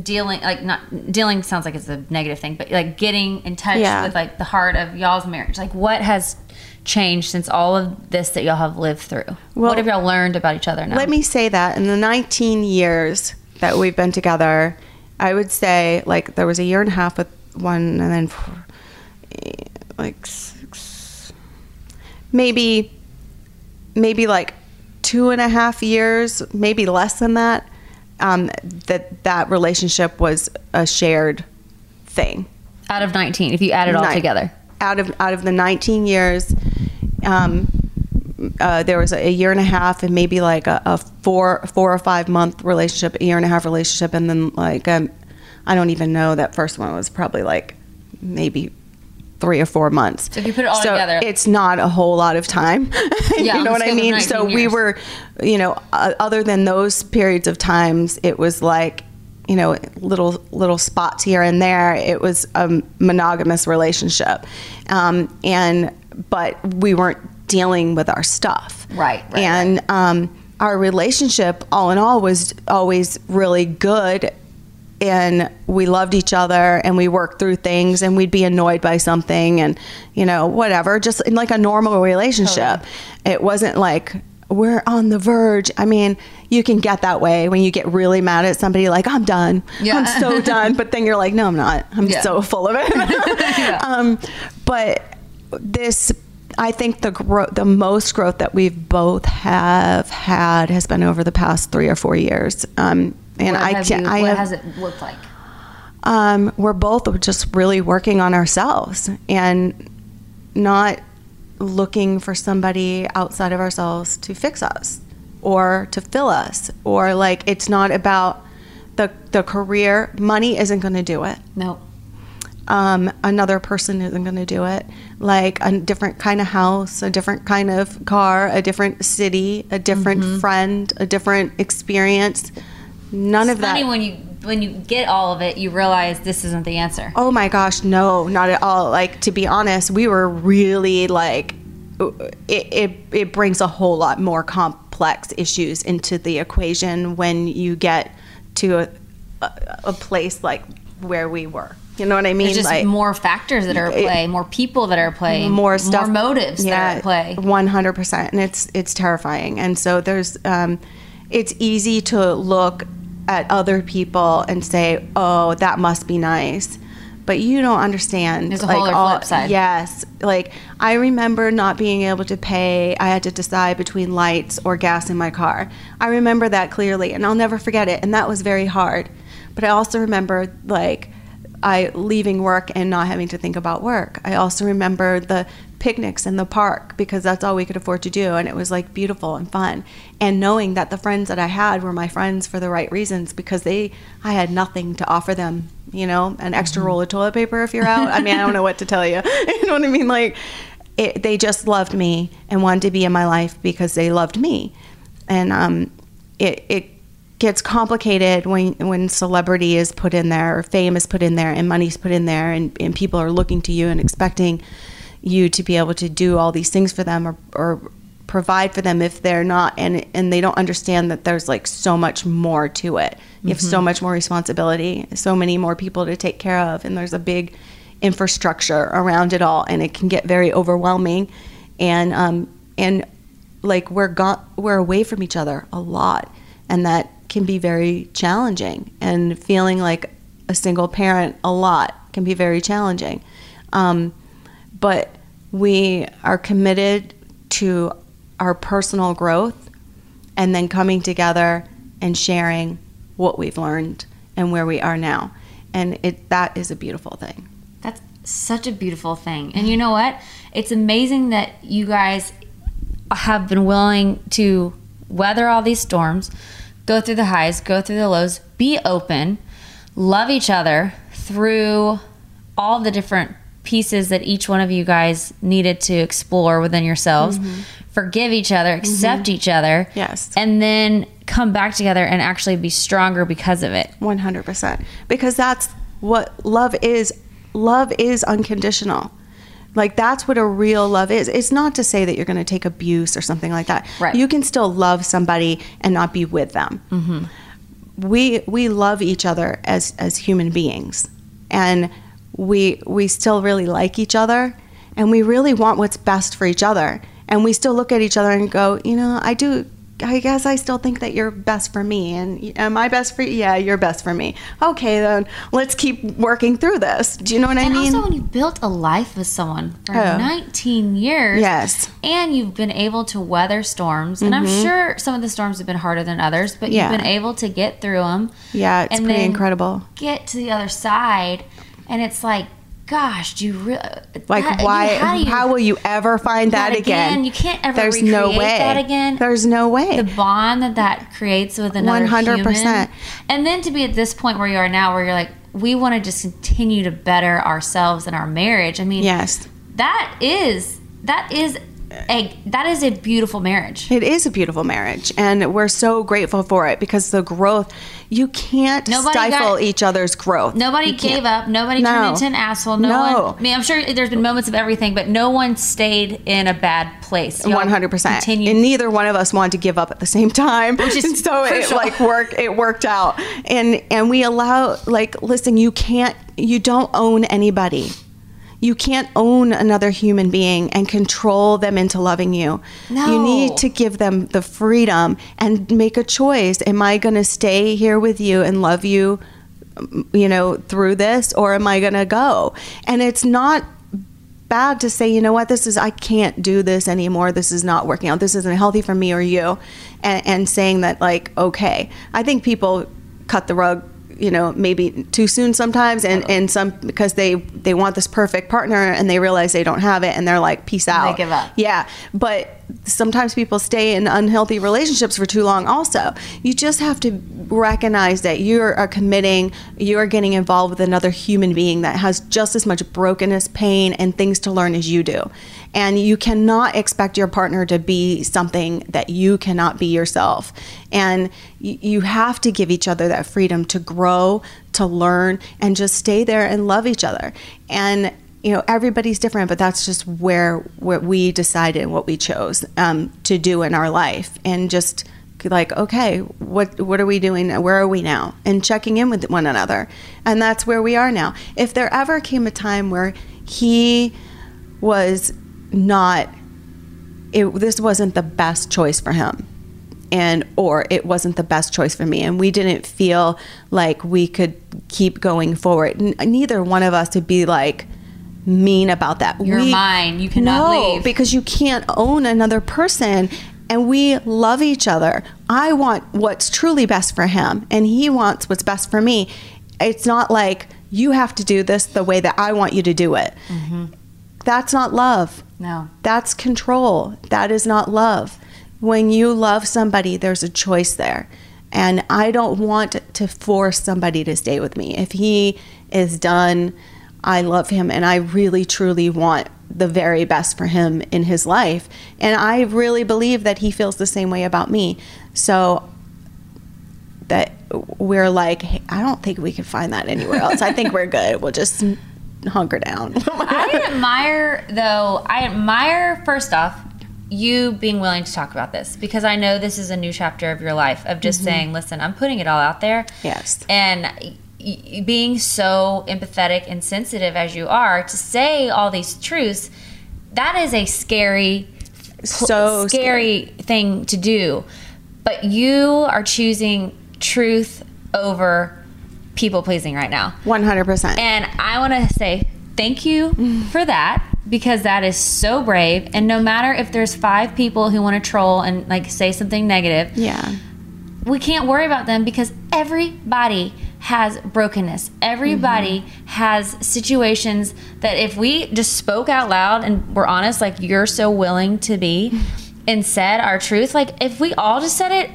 dealing like not dealing sounds like it's a negative thing, but like getting in touch Yeah. with like the heart of y'all's marriage. Like what has changed since all of this that y'all have lived through? Well, what have y'all learned about each other now? Let me say that in the 19 years that we've been together, I would say like there was a year and a half with one, and then four, like six, maybe, maybe like two and a half years, maybe less than that. Um, that that relationship was a shared thing. out of 19 if you add it all Nine- together. Out of out of the 19 years, um, uh, there was a year and a half and maybe like a, a four four or five month relationship, a year and a half relationship, and then like um, I don't even know that first one was probably like maybe three or four months. So if you put it all So together- it's not a whole lot of time. [laughs] Yeah, you know what I mean? 19 So we were, you know, uh, other than those periods of times, it was like, you know, little little spots here and there. It was a monogamous relationship, um, and but we weren't dealing with our stuff, Right, right, and um, our relationship, all in all, was always really good and we loved each other and we worked through things and we'd be annoyed by something and you know whatever just in like a normal relationship. It wasn't like we're on the verge. I mean you can get that way when you get really mad at somebody like i'm done. Yeah. i'm so [laughs] done. But then you're like no i'm not. I'm Yeah. so full of it. [laughs] Um, but this I think the growth, the most growth that we've both have had has been over the past three or four years. Um, and What I can't. you- I what have, has it looked like? um, we're both just really working on ourselves and not looking for somebody outside of ourselves to fix us or to fill us or like it's not about the the career money isn't going to do it No. um, another person isn't going to do it. Like a different kind of house, a different kind of car, a different city, a different Mm-hmm. friend, a different experience. None of Funny that. when you when you get all of it, you realize this isn't the answer. Oh my gosh, no, not at all. Like to be honest, we were really like it, it it brings a whole lot more complex issues into the equation when you get to a, a, a place like where we were. You know what I mean? There's just like more factors that are at play, more people that are at play, more stuff, more motives that are at play. One hundred percent, and it's it's terrifying. And so there's, um, it's easy to look at other people and say, "Oh, that must be nice," but you don't understand. There's a whole other flip side. Yes, like I remember not being able to pay. I had to decide between lights or gas in my car. I remember that clearly, and I'll never forget it. And that was very hard. But I also remember like I leaving work and not having to think about work. I also remember the picnics in the park because that's all we could afford to do and it was like beautiful and fun. And knowing that the friends that I had were my friends for the right reasons because they I had nothing to offer them, you know, an extra roll of toilet paper if you're out. I mean, I don't know what to tell you. [laughs] You know what I mean? Like it, they just loved me and wanted to be in my life because they loved me. And um it it gets complicated when when celebrity is put in there or fame is put in there and money's put in there and, and people are looking to you and expecting you to be able to do all these things for them or, or provide for them if they're not and and they don't understand that there's like so much more to it. You have so much more responsibility so many more people to take care of and there's a big infrastructure around it all and it can get very overwhelming. And um and like we're got we're away from each other a lot and that can be very challenging. And feeling like a single parent a lot can be very challenging. Um, but we are committed to our personal growth and then coming together and sharing what we've learned and where we are now and it that is a beautiful thing That's such a beautiful thing. And you know what? It's amazing that you guys have been willing to weather all these storms, go through the highs, go through the lows, be open, love each other through all the different pieces that each one of you guys needed to explore within yourselves. Mm-hmm. Forgive each other, mm-hmm. accept each other. Yes. And then come back together and actually be stronger because of it. 100% because that's what love is love is unconditional like that's what a real love is it's not to say that you're going to take abuse or something like that Right. you can still love somebody and not be with them mm-hmm. we we love each other as as human beings and we we still really like each other and we really want what's best for each other and we still look at each other and go you know i do i guess i still think that you're best for me and am i best for you yeah you're best for me okay then let's keep working through this do you know what i And mean also, when you built a life with someone for Oh. 19 years, Yes. and you've been able to weather storms, and I'm sure some of the storms have been harder than others, but Mm-hmm. Yeah. you've been able to get through them. yeah it's pretty incredible Get to the other side, and it's like, gosh, do you really like why how, will you ever find that, that again? again? You can't ever there's no way that again. there's no way the bond that that creates with another 100%. human. And then to be at this point where you are now, where you're like, we want to just continue to better ourselves in our marriage. I mean, yes that is that is a that is a beautiful marriage. It is a beautiful marriage, and we're so grateful for it because the growth, you can't Nobody stifle got- each other's growth. Nobody gave up. Nobody No. turned into an asshole. No, No. one. I mean, I'm sure there's been moments of everything, but no one stayed in a bad place. One hundred percent, and neither one of us wanted to give up at the same time. Which is And [laughs] so it like worked. It worked out, and and we allow like listen. You can't. You don't own anybody. You can't own another human being and control them into loving you. No. You need to give them the freedom and make a choice. Am I going to stay here with you and love you, um, you know, through this, or am I going to go? And it's not bad to say, you know what, this is I can't do this anymore. This is not working out. This isn't healthy for me or you, and, and saying that like okay. I think people cut the rug you know maybe too soon sometimes and and some because they they want this perfect partner and they realize they don't have it and they're like peace out They give up. yeah. But sometimes people stay in unhealthy relationships for too long also. You just have to recognize that you are uh, committing you're getting involved with another human being that has just as much brokenness pain and things to learn as you do and you cannot expect your partner to be something that you cannot be yourself. And you have to give each other that freedom to grow to learn and just stay there and love each other. And you know everybody's different but that's just where what we decided what we chose um, to do in our life. And just like okay what what are we doing where are we now? And checking in with one another. And that's where we are now. If there ever came a time where he was not it, this wasn't the best choice for him. And or it wasn't the best choice for me. And we didn't feel like we could keep going forward. N- neither one of us to be like mean about that. You're We- mine. You cannot no, leave. because you can't own another person. And we love each other. I want what's truly best for him and he wants what's best for me. It's not like you have to do this the way that i want you to do it mm-hmm. That's not love No. that's control. That is not love. When you love somebody, there's a choice there. And I don't want to force somebody to stay with me. If he is done, I love him and I really truly want the very best for him in his life. And I really believe that he feels the same way about me. So that we're like, hey, I don't think we can find that anywhere else. I think we're good. We'll just hunker down. [laughs] I admire, though, I admire, first off, you being willing to talk about this because I know this is a new chapter of your life of just mm-hmm. saying, listen, I'm putting it all out there. Yes. And y- y- being so empathetic and sensitive as you are to say all these truths, that is a scary, So scary thing to do. But you are choosing truth over people pleasing right now. 100%. And I want to say thank you for that because that is so brave. And no matter if there's five people who want to troll and like say something negative, yeah. we can't worry about them because everybody has brokenness. Everybody has situations that if we just spoke out loud and were honest, like you're so willing to be, [laughs] and said our truth, like if we all just said it,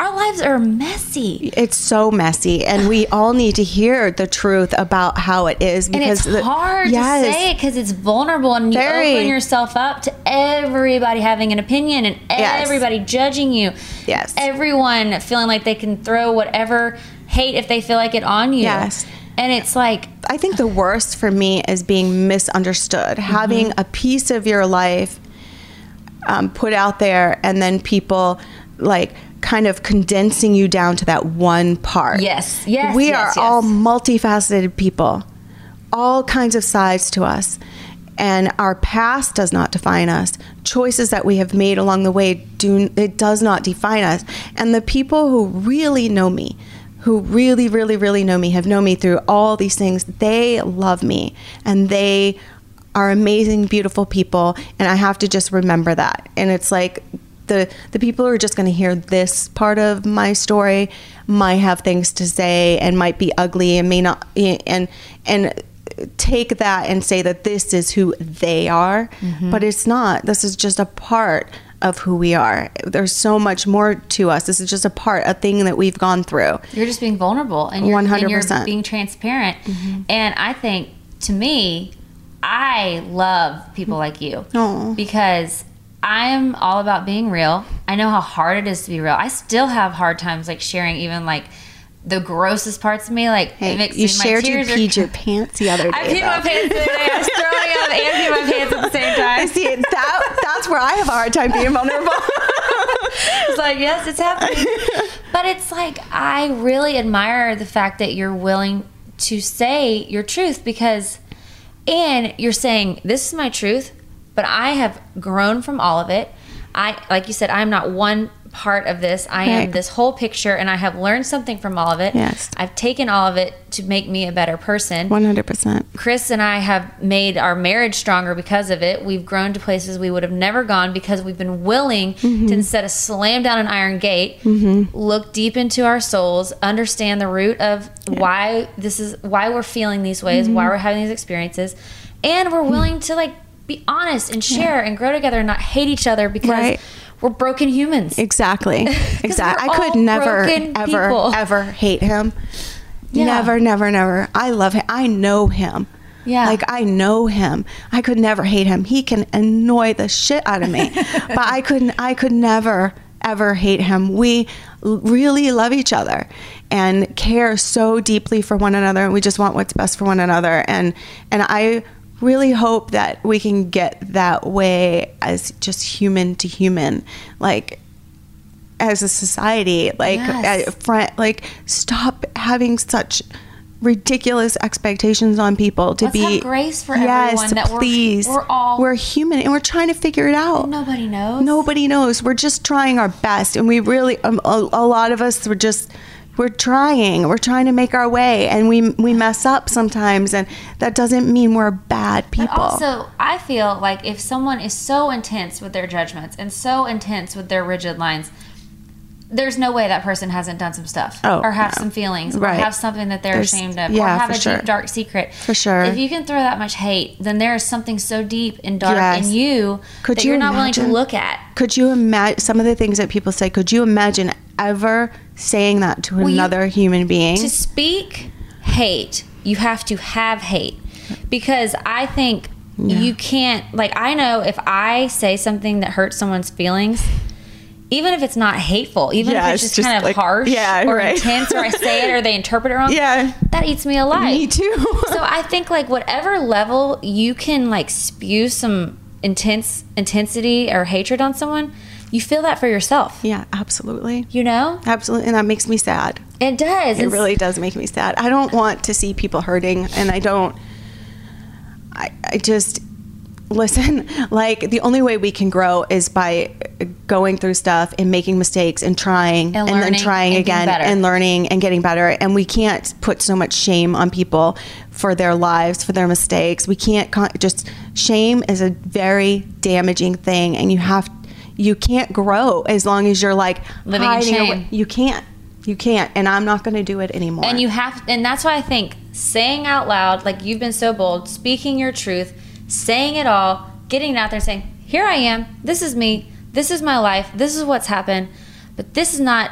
our lives are messy. It's so messy, and we all need to hear the truth about how it is And because it's the- hard Yes. to say it because it's vulnerable and you Very. open yourself up to everybody having an opinion and Yes. everybody judging you. Yes. Everyone feeling like they can throw whatever hate if they feel like it on you. Yes. And it's like, I think the worst for me is being misunderstood, Mm-hmm. having a piece of your life um, put out there, and then people like kind of condensing you down to that one part. Yes, yes, We yes, are all multifaceted people, all kinds of sides to us. And our past does not define us. Choices that we have made along the way do it does not define us. And the people who really know me, who really, really, really know me, have known me through all these things. They love me, and they are amazing, beautiful people. And I have to just remember that. And it's like the the people who are just going to hear this part of my story might have things to say and might be ugly and may not and and take that and say that this is who they are. Mm-hmm. But it's not. This is just a part of who we are. There's so much more to us. This is just a part a thing that we've gone through. You're just being vulnerable and you're, and you're 100%. being transparent. Mm-hmm. And I think, to me, I love people like you. Aw. because I'm all about being real. I know how hard it is to be real. I still have hard times like sharing even like the grossest parts of me. Like hey, it makes you my shared you tears are- peed your [laughs] pants the other day I peed my though. pants the other day. I was throwing up and peed my pants at the same [laughs] time. I see it. That, that's where I have a hard time being vulnerable. [laughs] It's like, yes, it's happening. But it's like, I really admire the fact that you're willing to say your truth because, and you're saying, this is my truth, but I have grown from all of it. I, like you said, I'm not one part of this. I am this whole picture, and I have learned something from all of it. Yes. I've taken all of it to make me a better person. 100%. Chris and I have made our marriage stronger because of it. We've grown to places we would have never gone because we've been willing Mm-hmm. to instead of slam down an iron gate, look deep into our souls, understand the root of why this is why we're feeling these ways, why Mm-hmm. we're having these experiences, and we're willing to like be honest and share and grow together and not hate each other because Right. we're broken humans. Exactly. [laughs] Exactly. I could never, ever, people. ever hate him. Yeah. Never, never, never. I love him. I know him. Yeah. Like I know him. I could never hate him. He can annoy the shit out of me. [laughs] but I couldn't I could never ever hate him. We really love each other and care so deeply for one another and we just want what's best for one another and and I really hope that we can get that way as just human to human. Like as a society like Yes. front like stop having such ridiculous expectations on people to Let's be have grace for yes everyone that we're- please we're all- we're human and we're trying to figure it out Nobody knows. nobody knows we're just trying our best and we really um, a, a lot of us we're just we're trying we're trying to make our way and we we mess up sometimes and that doesn't mean we're bad people But also, I feel like if someone is so intense with their judgments and so intense with their rigid lines, there's no way that person hasn't done some stuff Oh, or have no. some feelings Right. or have something that they're There's- ashamed of or have a sure. deep dark secret. For sure. If you can throw that much hate, then there is something so deep and dark Yes. in you Could that you you're not willing to look at. Could you imagine some of the things that people say? Could you imagine ever saying that to you- another human being? To speak hate, you have to have hate. Because I think you can't, like, I know if I say something that hurts someone's feelings, even if it's not hateful, even Yeah, if it's it's just, just kind of like- harsh yeah, or right. intense, or I say it or they interpret it wrong, Yeah. that eats me alive. Me too. so I think, like, whatever level you can, like, spew some intense intensity or hatred on someone, you feel that for yourself. yeah, absolutely. You know? Absolutely. And that makes me sad. It does. It It's- really does make me sad. I don't want to see people hurting and I don't I I just listen, [laughs] like the only way we can grow is by going through stuff and making mistakes and trying And then trying and again and learning and getting better and we can't put so much shame on people for their lives, for their mistakes. We can't con- just shame is a very damaging thing and you have you can't grow as long as you're like Living in hiding away. shame. You can't. You can't, and I'm not going to do it anymore. And you have, and that's why I think saying out loud, like you've been so bold, speaking your truth, saying it all, getting it out there saying, Here I am, this is me, this is my life, this is what's happened, but this is not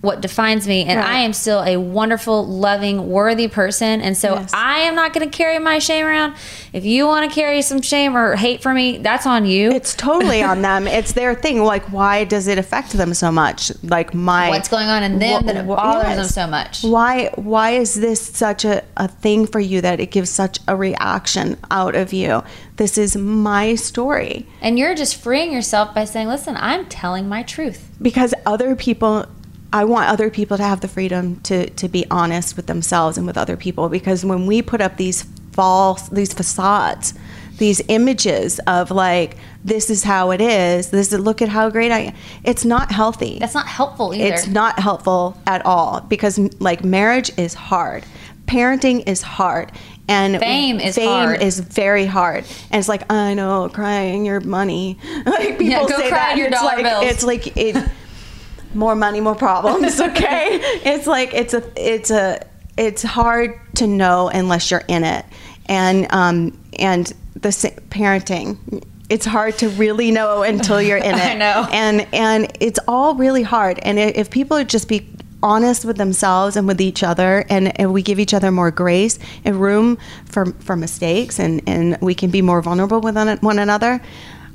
what defines me. And Right. I am still a wonderful, loving, worthy person. And so Yes. I am not going to carry my shame around. If you want to carry some shame or hate for me, that's on you. it's totally on [laughs] them. It's their thing. Like, why does it affect them so much? Like my What's going on in them Wh- that bothers them so much? Why? Why is this such a, a thing for you that it gives such a reaction out of you? This is my story and you're just freeing yourself by saying, Listen, I'm telling my truth. because other people. I want other people to have the freedom to to be honest with themselves and with other people because when we put up these false these facades these images of like this is how it is this is look at how great I am it's not healthy That's not helpful either. It's not helpful at all because like marriage is hard. Parenting is hard. And Fame is hard. fame hard. is very hard. And it's like, I know, crying your money. [laughs] Like people Yeah, go say cry that. your it's like bills. it's like it [laughs] more money, more problems, [laughs] okay? it's like it's a it's a it's hard to know unless you're in it. And um and the sa- parenting it's hard to really know until you're in [laughs] it. I know. And and it's all really hard. And if people would just be honest with themselves and with each other and, and we give each other more grace and room for for mistakes and and we can be more vulnerable with one, one another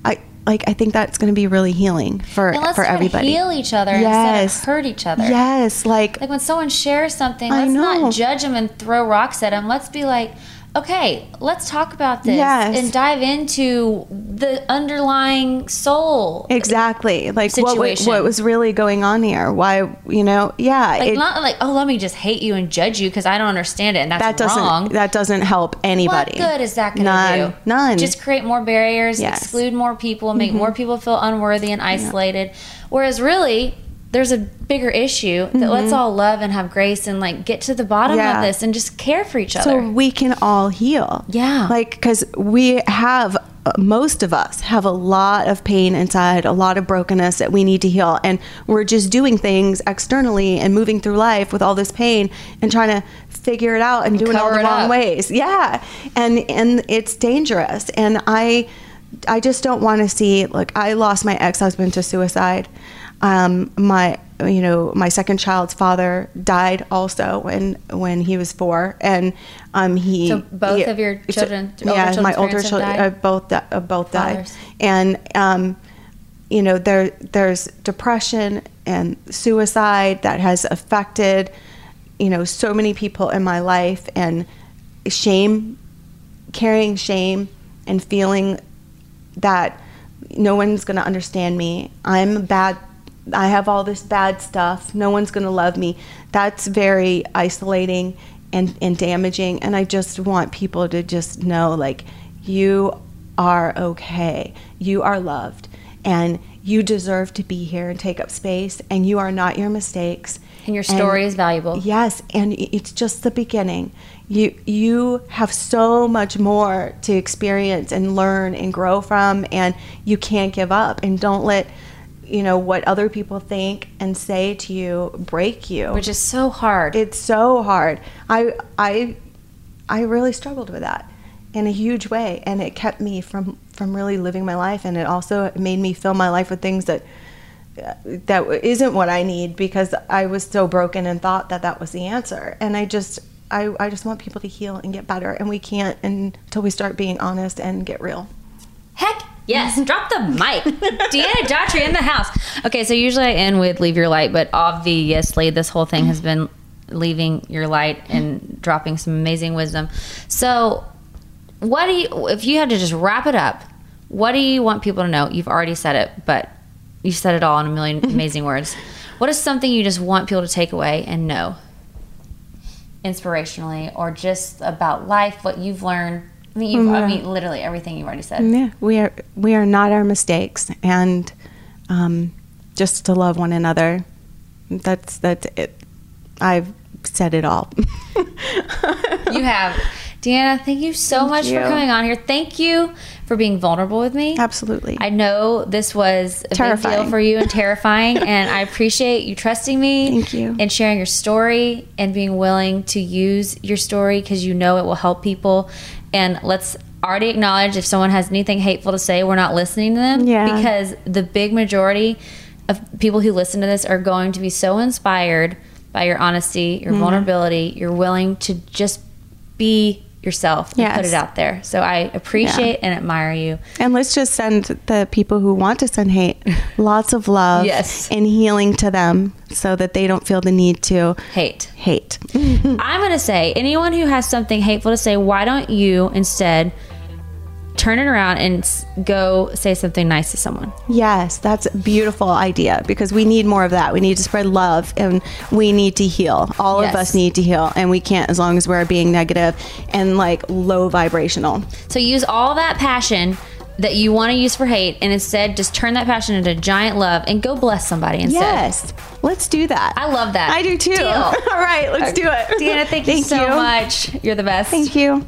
i like i think that's going to be really healing for for everybody heal each other instead Yes. of hurt each other. yes like Like when someone shares something, let's not judge them and throw rocks at them. Let's be like, okay, let's talk about this Yes. and dive into the underlying soul. exactly like what, Situation. what was really going on here why you know yeah Like it- not like, oh, let me just hate you and judge you because I don't understand it and that's that doesn't wrong. that doesn't help anybody What good is that going to do? none Just create more barriers, Yes. Mm-hmm. exclude more people, make more people feel unworthy and isolated. Whereas really, there's a bigger issue that let's all love and have grace and like get to the bottom Mm-hmm. Yeah. of this and just care for each so other. So we can all heal. Yeah. Like, because we have, uh, most of us have a lot of pain inside, a lot of brokenness that we need to heal. And we're just doing things externally and moving through life with all this pain and trying to figure it out and, doing all the it wrong up. ways. Yeah. And, and it's dangerous. And I, I just don't want to see, like, I lost my ex husband to suicide. Um, my, you know, my second child's father died also when when he was four, and um, he. So both he- of your so- children- older yeah, my older children, died? uh, both uh, both died, Fathers. and um, you know, there there's depression and suicide that has affected, you know, so many people in my life, and shame, carrying shame, and feeling that no one's going to understand me. I'm a bad. I have all this bad stuff. No one's going to love me. That's very isolating and, and damaging. And I just want people to just know like, you are okay. You are loved. And you deserve to be here and take up space. And you are not your mistakes. And your story is valuable. Yes, and it's just the beginning. You you have so much more to experience and learn and grow from and you can't give up and don't let you know what other people think and say to you break you. which is so hard. it's so hard. I I I really struggled with that in a huge way and it kept me from from really living my life and it also made me fill my life with things that that isn't what I need because I was so broken and thought that that was the answer. And I just, I, I just want people to heal and get better, and we can't until we start being honest and get real. Heck yes, [laughs] drop the mic. Deanna Daughtry in the house. Okay, so usually I end with leave your light, but obviously this whole thing has been leaving your light and dropping some amazing wisdom. So, what do you, if you had to just wrap it up, what do you want people to know? You've already said it, but you said it all in a million [laughs] amazing words. What is something you just want people to take away and know? Inspirationally, or just about life, what you've learned. I mean, you've, I mean, literally everything you've already said. Yeah, we are we are not our mistakes, and um, just to love one another. That's that's it. I've said it all. [laughs] You have. Deanna, thank you so Thank much you. for coming on here. Thank you for being vulnerable with me. Absolutely. I know this was a big deal Terrifying. for you and [laughs] terrifying, and I appreciate you trusting me. Thank you. And sharing your story and being willing to use your story because you know it will help people. And let's already acknowledge if someone has anything hateful to say, we're not listening to them. Yeah. Because the big majority of people who listen to this are going to be so inspired by your honesty, Mm-hmm. your vulnerability, you're willing to just be yourself and put it out there. So I appreciate and admire you. And let's just send the people who want to send hate [laughs] lots of love Yes. and healing to them so that they don't feel the need to Hate. hate. [laughs] I'm going to say anyone who has something hateful to say, why don't you instead turn it around and go say something nice to someone? Yes, that's a beautiful idea because we need more of that. We need to spread love and we need to heal. All Yes. of us need to heal and we can't as long as we're being negative and like low vibrational. So use all that passion that you want to use for hate and instead just turn that passion into giant love and go bless somebody instead. Yes. Let's do that. I love that. I do too. Deal. [laughs] All right, let's do it. Deanna, thank, you so much. You're the best. Thank you.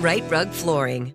Rite Rug Flooring.